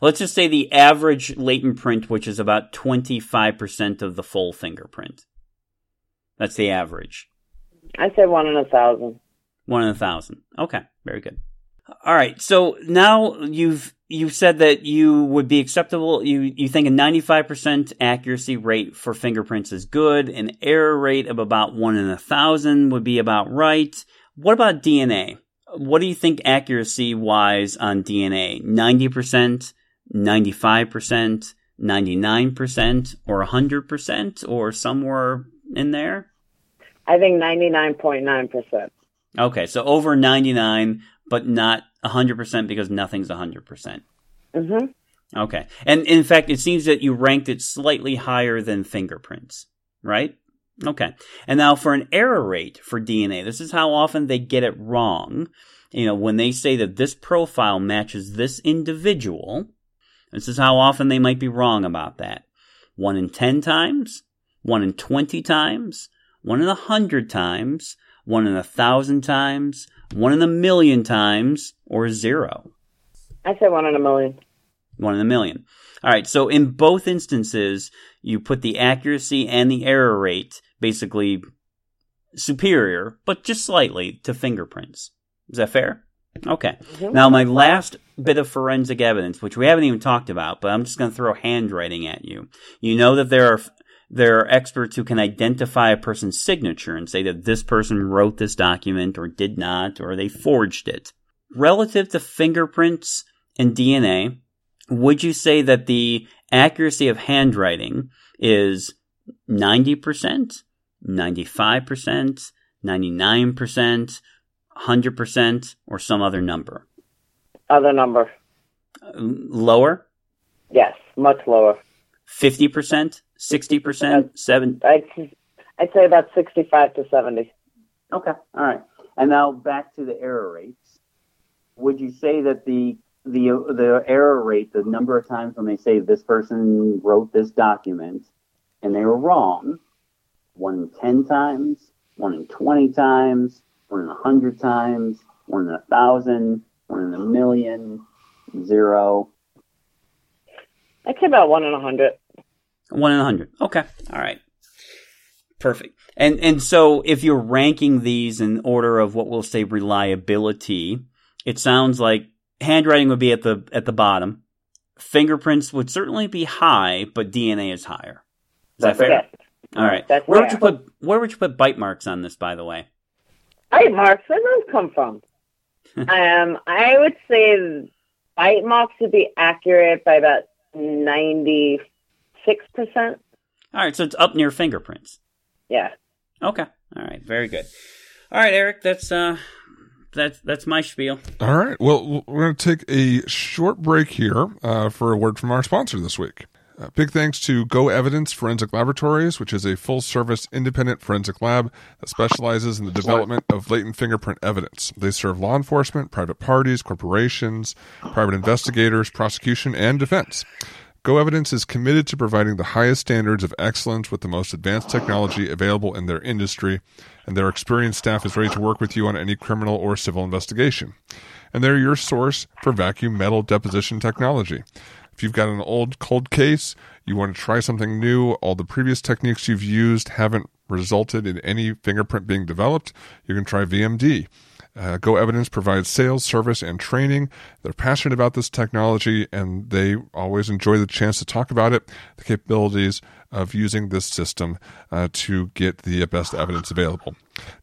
Let's just say the average latent print, which is about 25% of the full fingerprint. That's the average. I say one in a thousand. One in a thousand. Okay, very good. All right, so now you've you've said that you would be acceptable. You you think a 95% accuracy rate for fingerprints is good. An error rate of about one in a thousand would be about right. What about DNA? What do you think accuracy wise on DNA? 90%, 95%, 99%, or 100%, or somewhere in there? I think 99.9%. Okay, so over 99, but not 100% because nothing's 100%. Mm-hmm. Okay. And in fact, it seems that you ranked it slightly higher than fingerprints, right? Okay. And now for an error rate for DNA, this is how often they get it wrong. You know, when they say that this profile matches this individual, this is how often they might be wrong about that. One in 10 times, one in 20 times, one in a hundred times, one in a thousand times, one in a million times, or zero. I say one in a million. One in a million. All right. So in both instances, you put the accuracy and the error rate basically superior, but just slightly to fingerprints. Is that fair? Okay. Now, my last bit of forensic evidence, which we haven't even talked about, but I'm just going to throw handwriting at you. You know that there are there are experts who can identify a person's signature and say that this person wrote this document or did not, or they forged it. Relative to fingerprints and DNA, would you say that the accuracy of handwriting is 90%, 95%, 99%, 100%, or some other number? Other number. Lower? Yes, much lower. 50%, 60%, 7 I'd, I'd say about 65 to 70. Okay, all right. And now back to the error rates. Would you say that the the the error rate, the number of times when they say this person wrote this document and they were wrong, one in ten times, one in twenty times, one in a hundred times, one in a thousand, one in a million, zero. I'd say about one in a hundred. One in a hundred. Okay. All right. Perfect. And and so if you're ranking these in order of what we'll say reliability, it sounds like handwriting would be at the at the bottom. Fingerprints would certainly be high, but DNA is higher. Is that fair? All right. That's where fair. would you put where would you put bite marks on this? By the way, bite marks. Where do those come from? um, I would say bite marks would be accurate by about ninety six percent. All right, so it's up near fingerprints. Yeah. Okay. All right. Very good. All right, Eric. That's uh, that's that's my spiel. All right. Well, we're going to take a short break here uh, for a word from our sponsor this week. Uh, big thanks to Go Evidence Forensic Laboratories, which is a full service independent forensic lab that specializes in the development of latent fingerprint evidence. They serve law enforcement, private parties, corporations, private investigators, prosecution, and defense. Go Evidence is committed to providing the highest standards of excellence with the most advanced technology available in their industry, and their experienced staff is ready to work with you on any criminal or civil investigation. And they're your source for vacuum metal deposition technology. If you've got an old cold case, you want to try something new, all the previous techniques you've used haven't resulted in any fingerprint being developed, you can try VMD. Uh, Go Evidence provides sales, service, and training. They're passionate about this technology and they always enjoy the chance to talk about it, the capabilities of using this system uh, to get the best evidence available.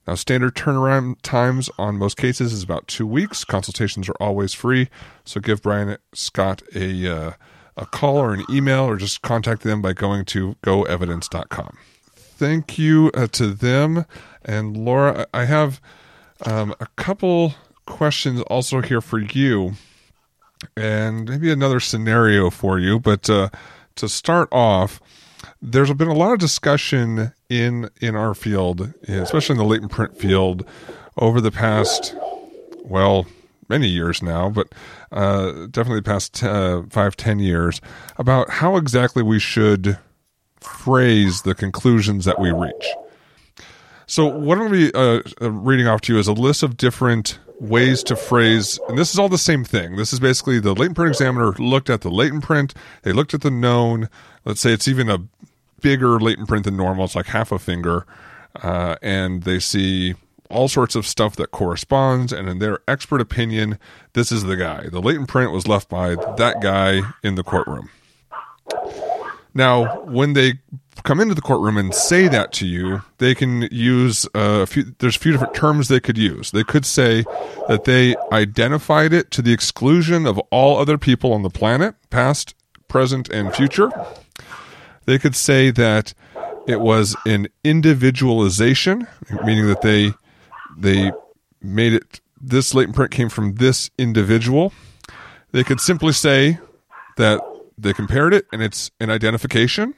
Now, standard turnaround times on most cases is about two weeks. Consultations are always free, so give Brian Scott a, uh, a call or an email or just contact them by going to goevidence.com. Thank you uh, to them. And Laura, I have um, a couple questions also here for you, and maybe another scenario for you. But uh, to start off, there's been a lot of discussion in in our field, especially in the latent print field, over the past well many years now, but uh, definitely the past uh, five ten years about how exactly we should phrase the conclusions that we reach. So what I'm going to be uh, uh, reading off to you is a list of different ways to phrase, and this is all the same thing. This is basically the latent print examiner looked at the latent print, they looked at the known. Let's say it's even a bigger latent print than normal. It's like half a finger, uh, and they see all sorts of stuff that corresponds. And in their expert opinion, this is the guy. The latent print was left by that guy in the courtroom. Now, when they come into the courtroom and say that to you, they can use uh, a few. There's a few different terms they could use. They could say that they identified it to the exclusion of all other people on the planet, past, present, and future. They could say that it was an individualization, meaning that they they made it. This latent print came from this individual. They could simply say that they compared it and it's an identification.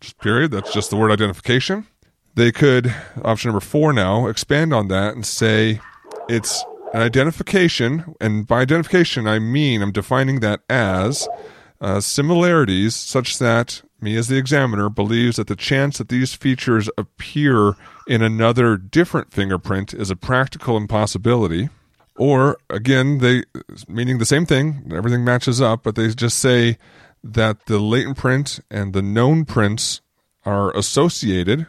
Just period. That's just the word identification. they could, option number four now, expand on that and say it's an identification. And by identification, I mean I'm defining that as uh, similarities such that me as the examiner believes that the chance that these features appear in another different fingerprint is a practical impossibility. Or again, they meaning the same thing, everything matches up, but they just say that the latent print and the known prints are associated.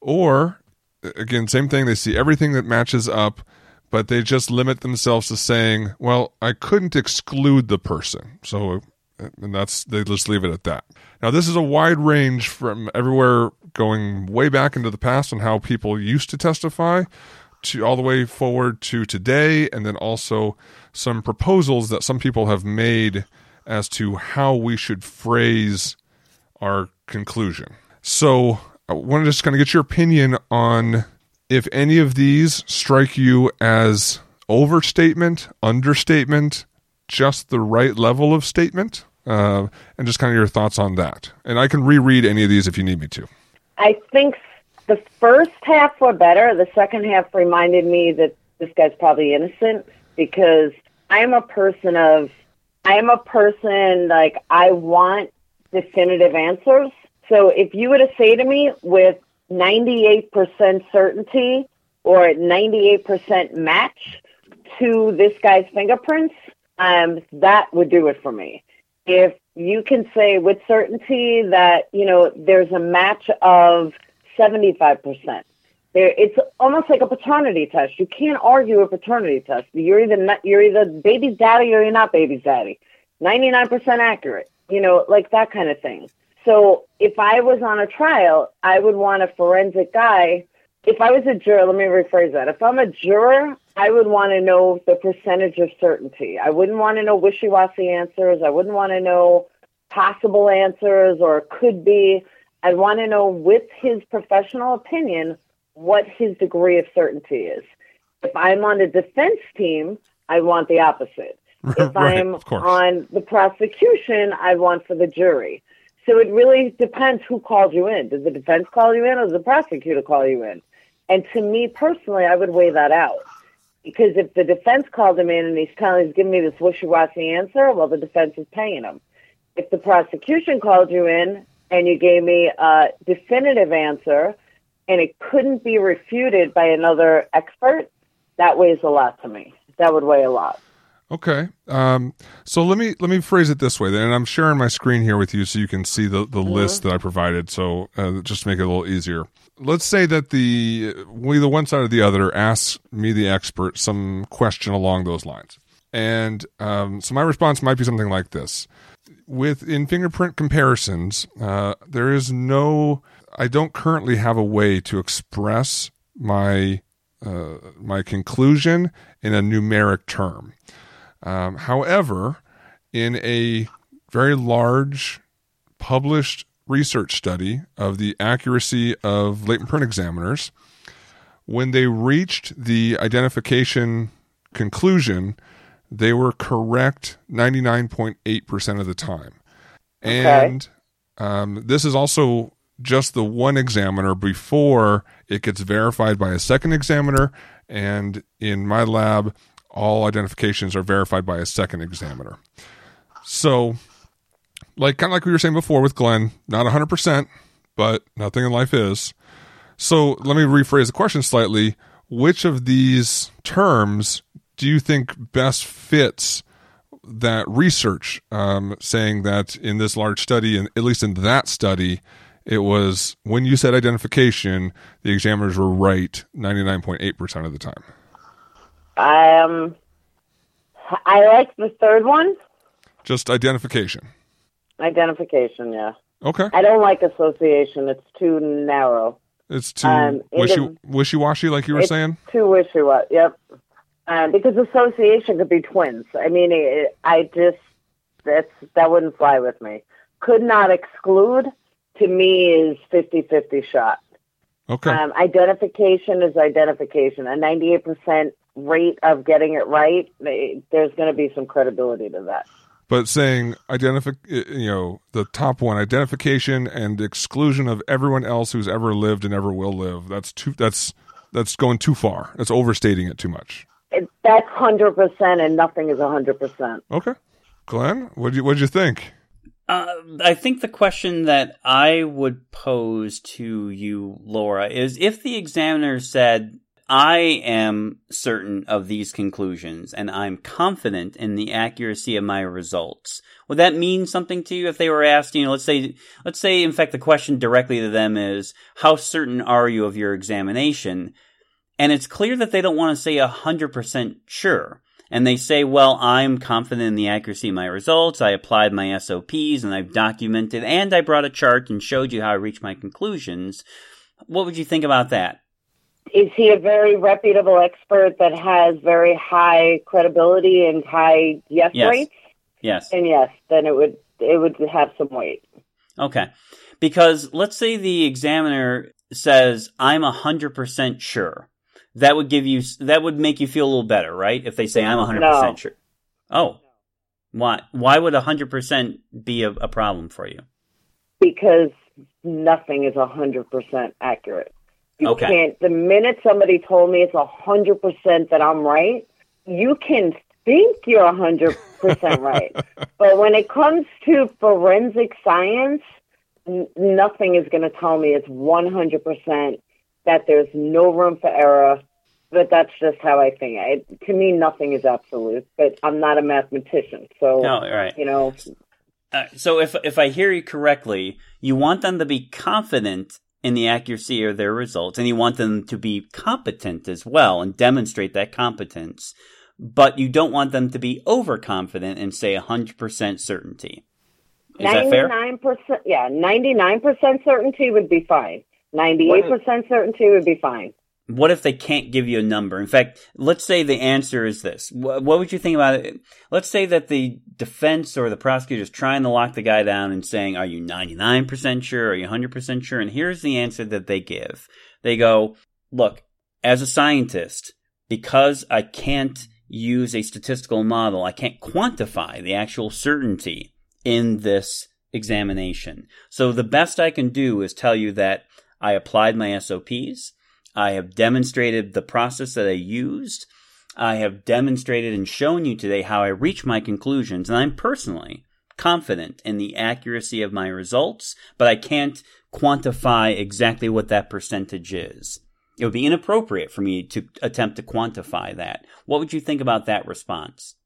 Or again, same thing, they see everything that matches up, but they just limit themselves to saying, well, I couldn't exclude the person. So and that's they just leave it at that. Now, this is a wide range from everywhere going way back into the past on how people used to testify to all the way forward to today, and then also some proposals that some people have made as to how we should phrase our conclusion. So, I want to just kind of get your opinion on if any of these strike you as overstatement, understatement, just the right level of statement uh, and just kind of your thoughts on that. And I can reread any of these if you need me to. I think the first half were better. The second half reminded me that this guy's probably innocent because I am a person of, I am a person like I want definitive answers. So if you were to say to me with 98% certainty or 98% match to this guy's fingerprints, um, that would do it for me if you can say with certainty that, you know, there's a match of 75%, there, it's almost like a paternity test. You can't argue a paternity test. You're either not, you're either baby's daddy or you're not baby's daddy. 99% accurate, you know, like that kind of thing. So if I was on a trial, I would want a forensic guy. If I was a juror, let me rephrase that. If I'm a juror, I would want to know the percentage of certainty. I wouldn't want to know wishy washy answers. I wouldn't want to know possible answers or could be. I'd want to know, with his professional opinion, what his degree of certainty is. If I'm on the defense team, I want the opposite. If right, I'm on the prosecution, I want for the jury. So it really depends who calls you in. Does the defense call you in or does the prosecutor call you in? And to me personally, I would weigh that out because if the defense called him in and he's telling he's giving me this wishy-washy answer, well, the defense is paying him. If the prosecution called you in and you gave me a definitive answer and it couldn't be refuted by another expert, that weighs a lot to me. That would weigh a lot. Okay. Um, so let me let me phrase it this way, then, and I'm sharing my screen here with you so you can see the the mm-hmm. list that I provided. So uh, just to make it a little easier let's say that the we the one side or the other asks me the expert some question along those lines and um, so my response might be something like this with in fingerprint comparisons uh, there is no i don't currently have a way to express my uh, my conclusion in a numeric term um, however in a very large published research study of the accuracy of latent print examiners. When they reached the identification conclusion, they were correct 99.8% of the time. Okay. And um, this is also just the one examiner before it gets verified by a second examiner. And in my lab, all identifications are verified by a second examiner. So like kind of like we were saying before with Glenn, not 100%, but nothing in life is. So let me rephrase the question slightly. Which of these terms do you think best fits that research um, saying that in this large study, and at least in that study, it was when you said identification, the examiners were right 99.8% of the time? Um, I like the third one. Just identification. Identification, yeah. Okay. I don't like association. It's too narrow. It's too um, wishy wishy washy, like you were saying. Too wishy washy. Yep. Um, because association could be twins. I mean, it, I just that's that wouldn't fly with me. Could not exclude to me is 50-50 shot. Okay. Um, identification is identification. A ninety-eight percent rate of getting it right. There's going to be some credibility to that. but saying identify, you know, the top one, identification and exclusion of everyone else who's ever lived and ever will live. That's too. That's that's going too far. That's overstating it too much. It, that's hundred percent, and nothing is hundred percent. Okay, Glenn, what you what you think? Uh, I think the question that I would pose to you, Laura, is if the examiner said I am certain of these conclusions and I'm confident in the accuracy of my results. Would that mean something to you if they were asked, you know, let's say, let's say, in fact, the question directly to them is, how certain are you of your examination? And it's clear that they don't want to say a hundred percent sure. And they say, well, I'm confident in the accuracy of my results. I applied my SOPs and I've documented and I brought a chart and showed you how I reached my conclusions. What would you think about that? is he a very reputable expert that has very high credibility and high yes, yes. rates? Yes. And yes, then it would it would have some weight. Okay. Because let's say the examiner says I'm a 100% sure. That would give you that would make you feel a little better, right? If they say I'm 100% no. sure. Oh. Why why would 100% be a, a problem for you? Because nothing is 100% accurate. You okay. can't. The minute somebody told me it's hundred percent that I'm right, you can think you're hundred percent right, but when it comes to forensic science, n- nothing is going to tell me it's one hundred percent that there's no room for error. But that's just how I think. It, to me, nothing is absolute. But I'm not a mathematician, so no, right. you know. Uh, so if if I hear you correctly, you want them to be confident in the accuracy of their results, and you want them to be competent as well and demonstrate that competence. But you don't want them to be overconfident and say 100% certainty. Is 99%, yeah, 99% certainty would be fine. 98% certainty would be fine what if they can't give you a number? In fact, let's say the answer is this. What, would you think about it? Let's say that the defense or the prosecutor is trying to lock the guy down and saying, are you 99% sure? Are you 100% sure? And here's the answer that they give. They go, look, as a scientist, because I can't use a statistical model, I can't quantify the actual certainty in this examination. So the best I can do is tell you that I applied my SOPs. I have demonstrated the process that I used. I have demonstrated and shown you today how I reach my conclusions, and I'm personally confident in the accuracy of my results, but I can't quantify exactly what that percentage is. It would be inappropriate for me to attempt to quantify that. What would you think about that response?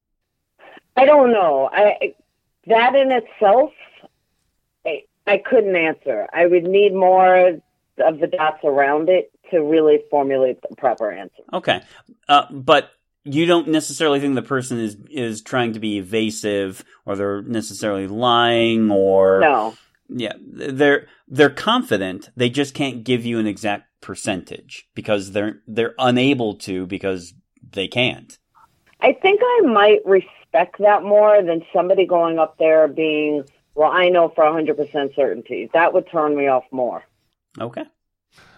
I don't know. I that in itself, I, I couldn't answer. I would need more of the dots around it to really formulate the proper answer. Okay, uh, but you don't necessarily think the person is is trying to be evasive or they're necessarily lying or no. Yeah, they're they're confident. They just can't give you an exact percentage because they're they're unable to because they can't. I think I might respect that more than somebody going up there being, well, I know for 100% certainty. That would turn me off more. Okay.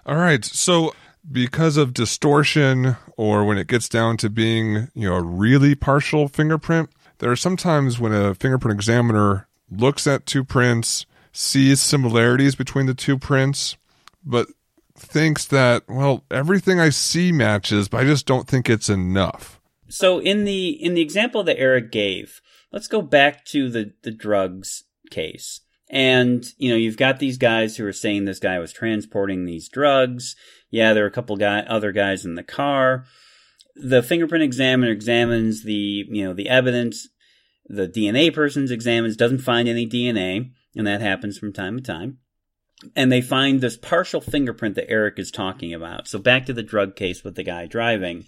All right. So because of distortion or when it gets down to being, you know, a really partial fingerprint, there are sometimes when a fingerprint examiner looks at two prints, sees similarities between the two prints, but thinks that, well, everything I see matches, but I just don't think it's enough. So in the in the example that Eric gave, let's go back to the the drugs case. And, you know, you've got these guys who are saying this guy was transporting these drugs. Yeah, there are a couple guy, other guys in the car. The fingerprint examiner examines the, you know, the evidence. The DNA person's examines, doesn't find any DNA, and that happens from time to time. And they find this partial fingerprint that Eric is talking about. So back to the drug case with the guy driving.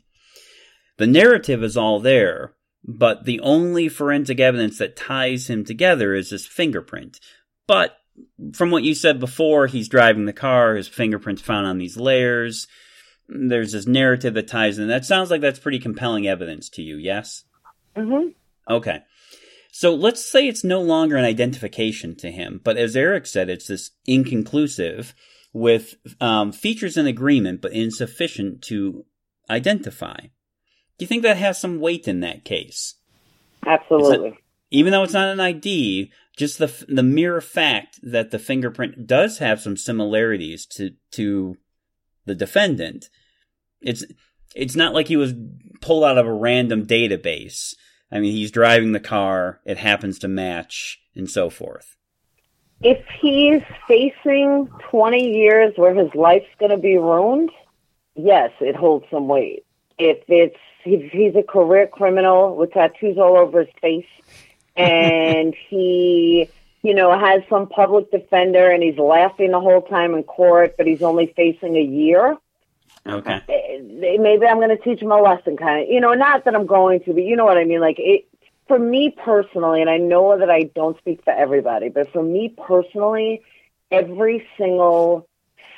The narrative is all there, but the only forensic evidence that ties him together is this fingerprint. But from what you said before, he's driving the car, his fingerprints found on these layers. There's this narrative that ties in. That sounds like that's pretty compelling evidence to you, yes? Mm-hmm. Okay. So let's say it's no longer an identification to him, but as Eric said, it's this inconclusive with um, features in agreement but insufficient to identify. Do you think that has some weight in that case? Absolutely. even though it's not an ID, just the the mere fact that the fingerprint does have some similarities to to the defendant, it's it's not like he was pulled out of a random database. I mean, he's driving the car, it happens to match, and so forth. If he's facing 20 years where his life's going to be ruined, yes, it holds some weight. If it's if he's a career criminal with tattoos all over his face, and he, you know, has some public defender and he's laughing the whole time in court, but he's only facing a year. Okay. Eh, maybe I'm going to teach him a lesson, kind of. You know, not that I'm going to, but you know what I mean. Like it, for me personally, and I know that I don't speak for everybody, but for me personally, every single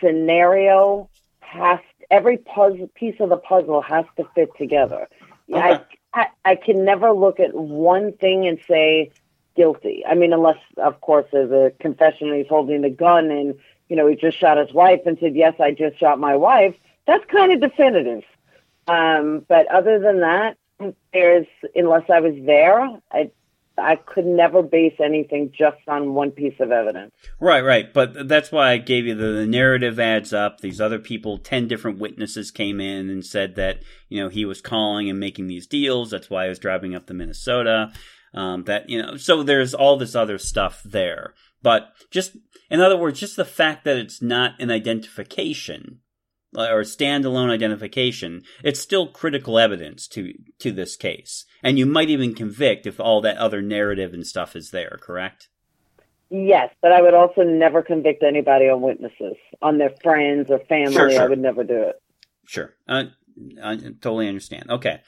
scenario has every puzzle piece of the puzzle has to fit together. Okay. I I, I can never look at one thing and say guilty. I mean, unless, of course, there's a confession and he's holding the gun and, you know, he just shot his wife and said, yes, I just shot my wife. That's kind of definitive. Um, but other than that, there's, unless I was there, I, I could never base anything just on one piece of evidence. Right, right. But that's why I gave you the, the, narrative adds up. These other people, 10 different witnesses came in and said that, you know, he was calling and making these deals. That's why I was driving up to Minnesota. Um, that, you know, so there's all this other stuff there. But just, in other words, just the fact that it's not an identification or standalone identification, it's still critical evidence to to this case, and you might even convict if all that other narrative and stuff is there. Correct? Yes, but I would also never convict anybody on witnesses, on their friends or family. Sure, sure. I would never do it. Sure, uh, I totally understand. Okay,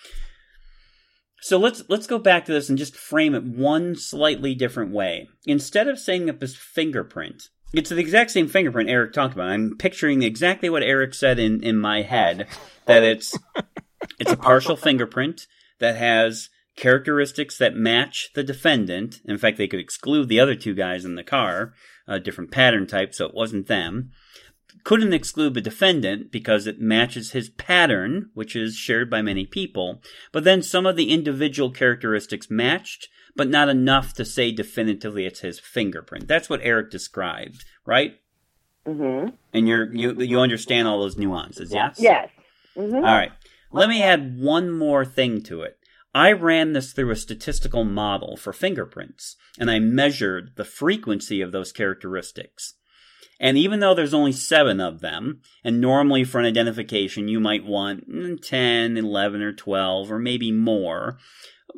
so let's let's go back to this and just frame it one slightly different way. Instead of saying that this fingerprint it's the exact same fingerprint Eric talked about. I'm picturing exactly what Eric said in, in my head that it's it's a partial fingerprint that has characteristics that match the defendant. In fact, they could exclude the other two guys in the car, a different pattern type, so it wasn't them. Couldn't exclude the defendant because it matches his pattern, which is shared by many people. But then some of the individual characteristics matched, but not enough to say definitively it's his fingerprint. That's what Eric described, right? Mm-hmm. And you're you you understand all those nuances, yes? Yes. Mm-hmm. All right. Let me add one more thing to it. I ran this through a statistical model for fingerprints, and I measured the frequency of those characteristics. And even though there's only seven of them, and normally for an identification you might want mm, 10, 11, or 12, or maybe more,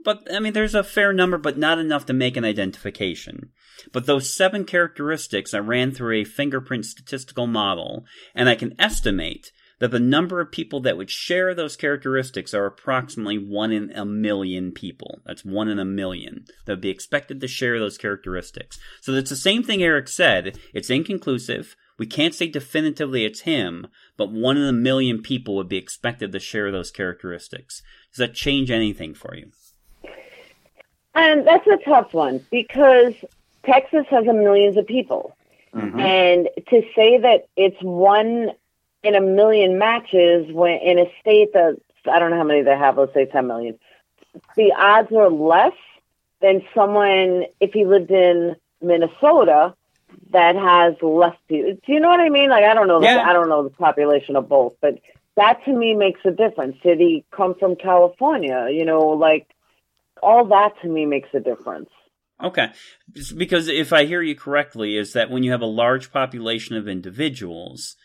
but I mean, there's a fair number, but not enough to make an identification. But those seven characteristics I ran through a fingerprint statistical model, and I can estimate that the number of people that would share those characteristics are approximately one in a million people. That's one in a million that would be expected to share those characteristics. So it's the same thing Eric said. It's inconclusive. We can't say definitively it's him, but one in a million people would be expected to share those characteristics. Does that change anything for you? And that's a tough one because Texas has a millions of people. Mm-hmm. And to say that it's one in a million matches when in a state that I don't know how many they have, let's say 10 million, the odds are less than someone if he lived in Minnesota that has less people. Do you know what I mean? Like I don't know, the, yeah. I don't know the population of both, but that to me makes a difference. Did he come from California? You know, like all that to me makes a difference. Okay. Because if I hear you correctly, is that when you have a large population of individuals,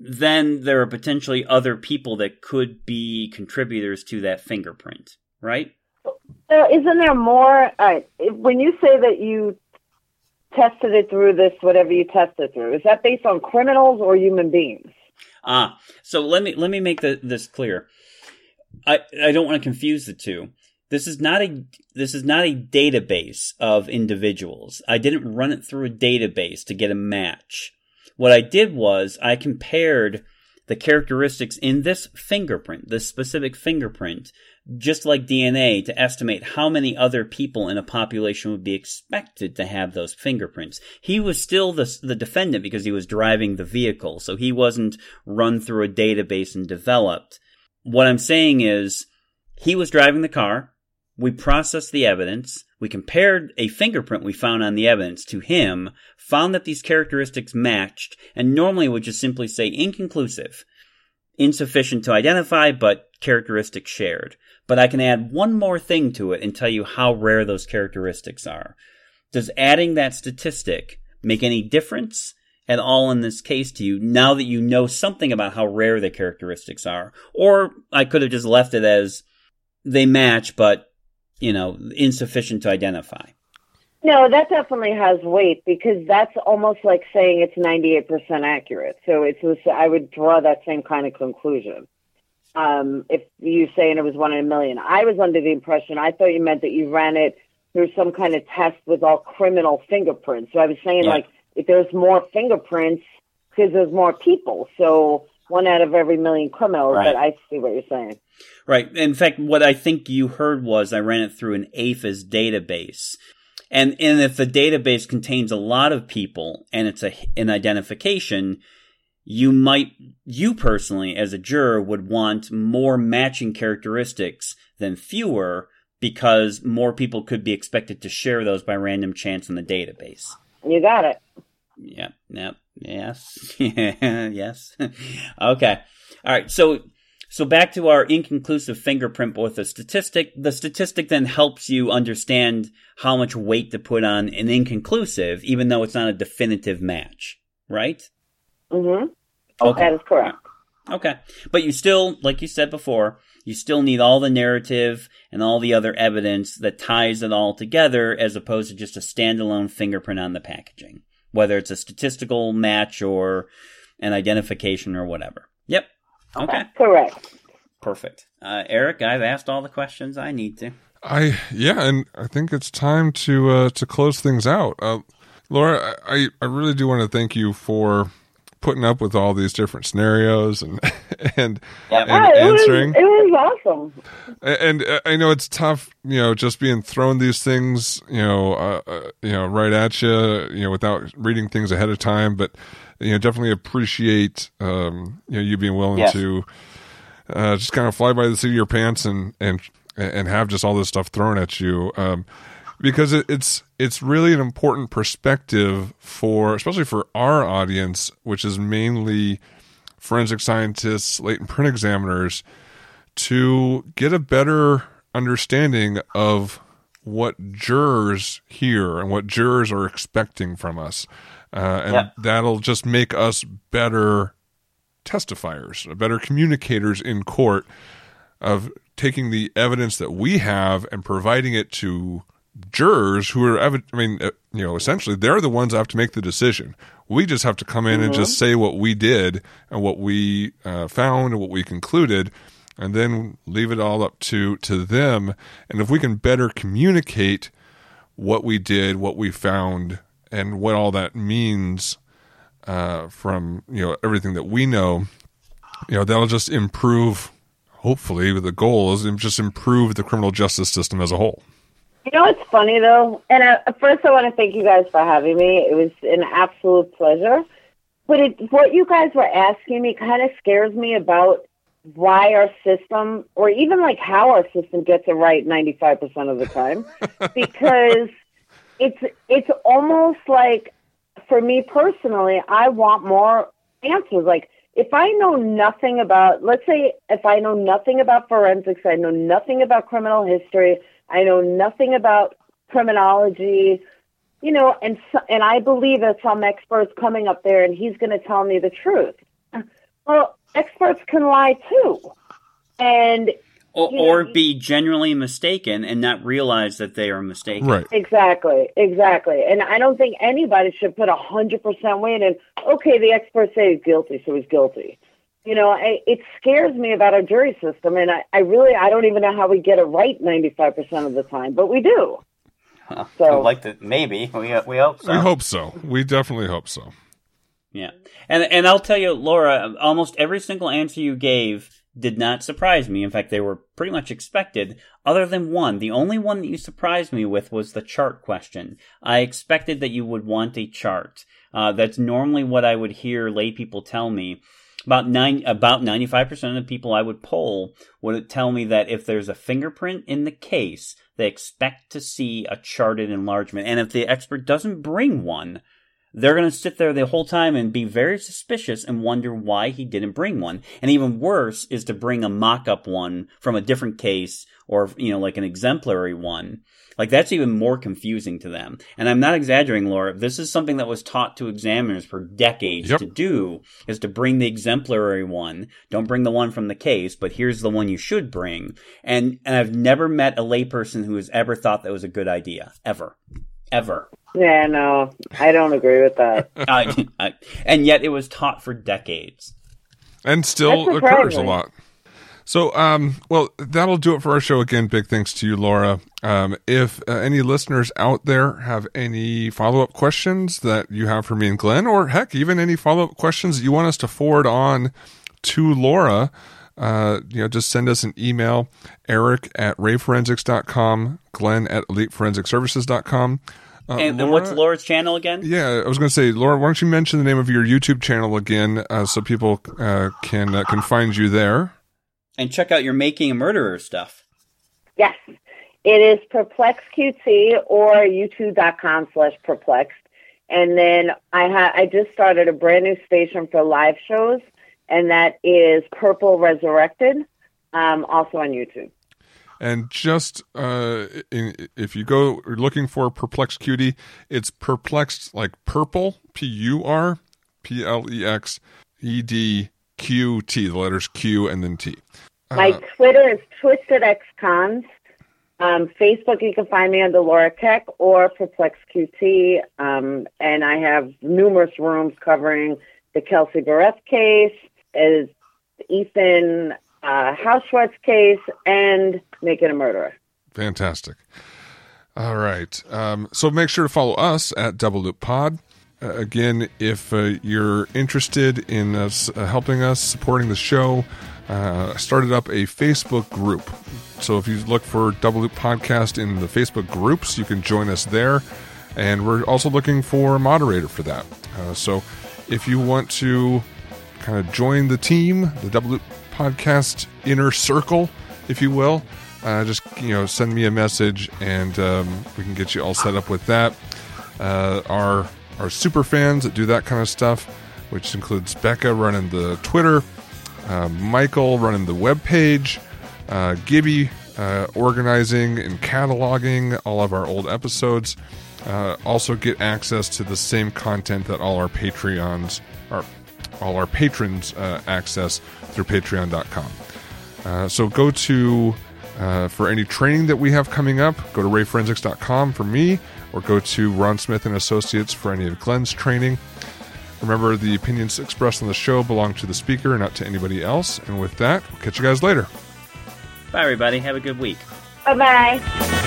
then there are potentially other people that could be contributors to that fingerprint, right? Uh, isn't there more? Uh, when you say that you tested it through this, whatever you tested through, is that based on criminals or human beings? Ah, so let me let me make the, this clear. I I don't want to confuse the two. This is not a this is not a database of individuals. I didn't run it through a database to get a match. What I did was I compared the characteristics in this fingerprint, this specific fingerprint, just like DNA, to estimate how many other people in a population would be expected to have those fingerprints. He was still the, the defendant because he was driving the vehicle, so he wasn't run through a database and developed. What I'm saying is, he was driving the car. We processed the evidence. We compared a fingerprint we found on the evidence to him, found that these characteristics matched, and normally would just simply say inconclusive. Insufficient to identify, but characteristics shared. But I can add one more thing to it and tell you how rare those characteristics are. Does adding that statistic make any difference at all in this case to you now that you know something about how rare the characteristics are? Or I could have just left it as they match, but, you know, insufficient to identify. No, that definitely has weight because that's almost like saying it's 98% accurate. So it's, I would draw that same kind of conclusion. Um, if you saying it was one in a million, I was under the impression, I thought you meant that you ran it through some kind of test with all criminal fingerprints. So I was saying yeah. like, if there's more fingerprints, because there's more people. So one out of every million criminals. Right. But I see what you're saying. Right. In fact, what I think you heard was I ran it through an AFIS database. And, and if the database contains a lot of people and it's a, an identification, you might, you personally, as a juror, would want more matching characteristics than fewer because more people could be expected to share those by random chance in the database. You got it. Yep. Yep. Yes. yes. okay. All right. So, so back to our inconclusive fingerprint with a statistic. The statistic then helps you understand how much weight to put on an inconclusive, even though it's not a definitive match, right? Mm-hmm. Okay. That is correct. Okay. But you still, like you said before, you still need all the narrative and all the other evidence that ties it all together as opposed to just a standalone fingerprint on the packaging whether it's a statistical match or an identification or whatever. Yep. Okay. Correct. Perfect. Uh, Eric, I've asked all the questions I need to. I yeah, and I think it's time to uh, to close things out. Uh, Laura, I I really do want to thank you for putting up with all these different scenarios and and, yep. and yeah, it answering. Was, it was awesome. And, and, I know it's tough, you know, just being thrown these things, you know, uh, uh, you know, right at you, you know, without reading things ahead of time. But you know, definitely appreciate um, you know you being willing yes. to uh, just kind of fly by the seat of your pants and and and have just all this stuff thrown at you. Um, because it, it's it's really an important perspective for especially for our audience, which is mainly forensic scientists, latent print examiners, to get a better understanding of what jurors hear and what jurors are expecting from us. Uh, and yeah. that'll just make us better testifiers, better communicators in court of taking the evidence that we have and providing it to jurors who are, I mean, uh, you know, essentially they're the ones that have to make the decision. We just have to come in mm-hmm. and just mm-hmm. say what we did and what we uh, found and what we concluded, and then leave it all up to to them. And if we can better communicate what we did, what we found, and what all that means uh, from you know everything that we know, you know, that'll just improve. Hopefully, the goal is just improve the criminal justice system as a whole. You know what's funny though, and I, first I want to thank you guys for having me. It was an absolute pleasure. But it, what you guys were asking me kind of scares me about why our system, or even like how our system gets it right ninety five percent of the time, because it's it's almost like for me personally, I want more answers. Like if I know nothing about, let's say, if I know nothing about forensics, I know nothing about criminal history. I know nothing about criminology, you know, and and I believe that some expert's coming up there and he's going to tell me the truth. Well, experts can lie too, and or, or be genuinely mistaken and not realize that they are mistaken. Right. Exactly. Exactly. And I don't think anybody should put a hundred percent weight in. Okay, the experts say he's guilty, so he's guilty you know, I, it scares me about our jury system, and I, I really I don't even know how we get it right ninety five percent of the time, but we do. so I'd like to maybe we we hope so. We hope so. We definitely hope so. Yeah, and and I'll tell you, Laura, almost every single answer you gave did not surprise me. In fact, they were pretty much expected, other than one. The only one that you surprised me with was the chart question. I expected that you would want a chart. Uh, that's normally what I would hear lay people tell me about nine about 95% of the people I would poll would tell me that if there's a fingerprint in the case they expect to see a charted enlargement. And if the expert doesn't bring one, they're going to sit there the whole time and be very suspicious and wonder why he didn't bring one. And even worse is to bring a mock-up one from a different case or, you know, like an exemplary one. Like that's even more confusing to them. And I'm not exaggerating, Laura. This is something that was taught to examiners for decades yep. to do is to bring the exemplary one. Don't bring the one from the case, but here's the one you should bring. And, and I've never met a layperson who has ever thought that was a good idea. Ever. Ever. Yeah, no, I don't agree with that. I, I, and yet it was taught for decades. And still occurs a lot. So, um, well, that'll do it for our show again. Big thanks to you, Laura. Um, if uh, any listeners out there have any follow up questions that you have for me and Glenn, or heck, even any follow up questions that you want us to forward on to Laura, uh, you know, just send us an email, eric at rayforensics.com, glenn at eliteforensicservices.com. Uh, and, Laura, and, what's Laura's channel again? Yeah, I was going to say, Laura, why don't you mention the name of your YouTube channel again, uh, so people uh, can uh, can find you there and check out your Making a Murderer stuff. Yes, it is Perplex QT or YouTube.com slash Perplexed, and then I ha- I just started a brand new station for live shows, and that is Purple Resurrected, um, also on YouTube. And just uh, in, if you go looking for Perplexed Cutie, it's perplexed like purple, P U R P L E X E D Q T, the letters Q and then T. Uh, My Twitter is Twisted X Cons. Um, Facebook, you can find me under Laura Keck or Perplex QT. Um, and I have numerous rooms covering the Kelsey Berreth case, is Ethan uh, case, and Making a Murderer. Fantastic. All right. Um, so make sure to follow us at Double Loop Pod. Uh, again, if uh, you're interested in us uh, helping us supporting the show, started up a Facebook group. So if you look for Double Loop Podcast in the Facebook groups, you can join us there. And we're also looking for a moderator for that. So if you want to kind of join the team, the Double Loop podcast inner circle, if you will, uh, just you know send me a message and um, we can get you all set up with that. Uh, our our super fans that do that kind of stuff, which includes Becca running the Twitter, uh, Michael running the web page, uh, Gibby uh, organizing and cataloging all of our old episodes. Uh, also get access to the same content that all our Patreons are all our patrons uh, access through patreon.com. Uh, so go to, for any training that we have coming up, go to rayforensics.com for me, or go to Ron Smith and Associates for any of Glenn's training. Remember, the opinions expressed on the show belong to the speaker, not to anybody else. And with that, we'll catch you guys later. Bye, everybody. Have a good week. Bye bye.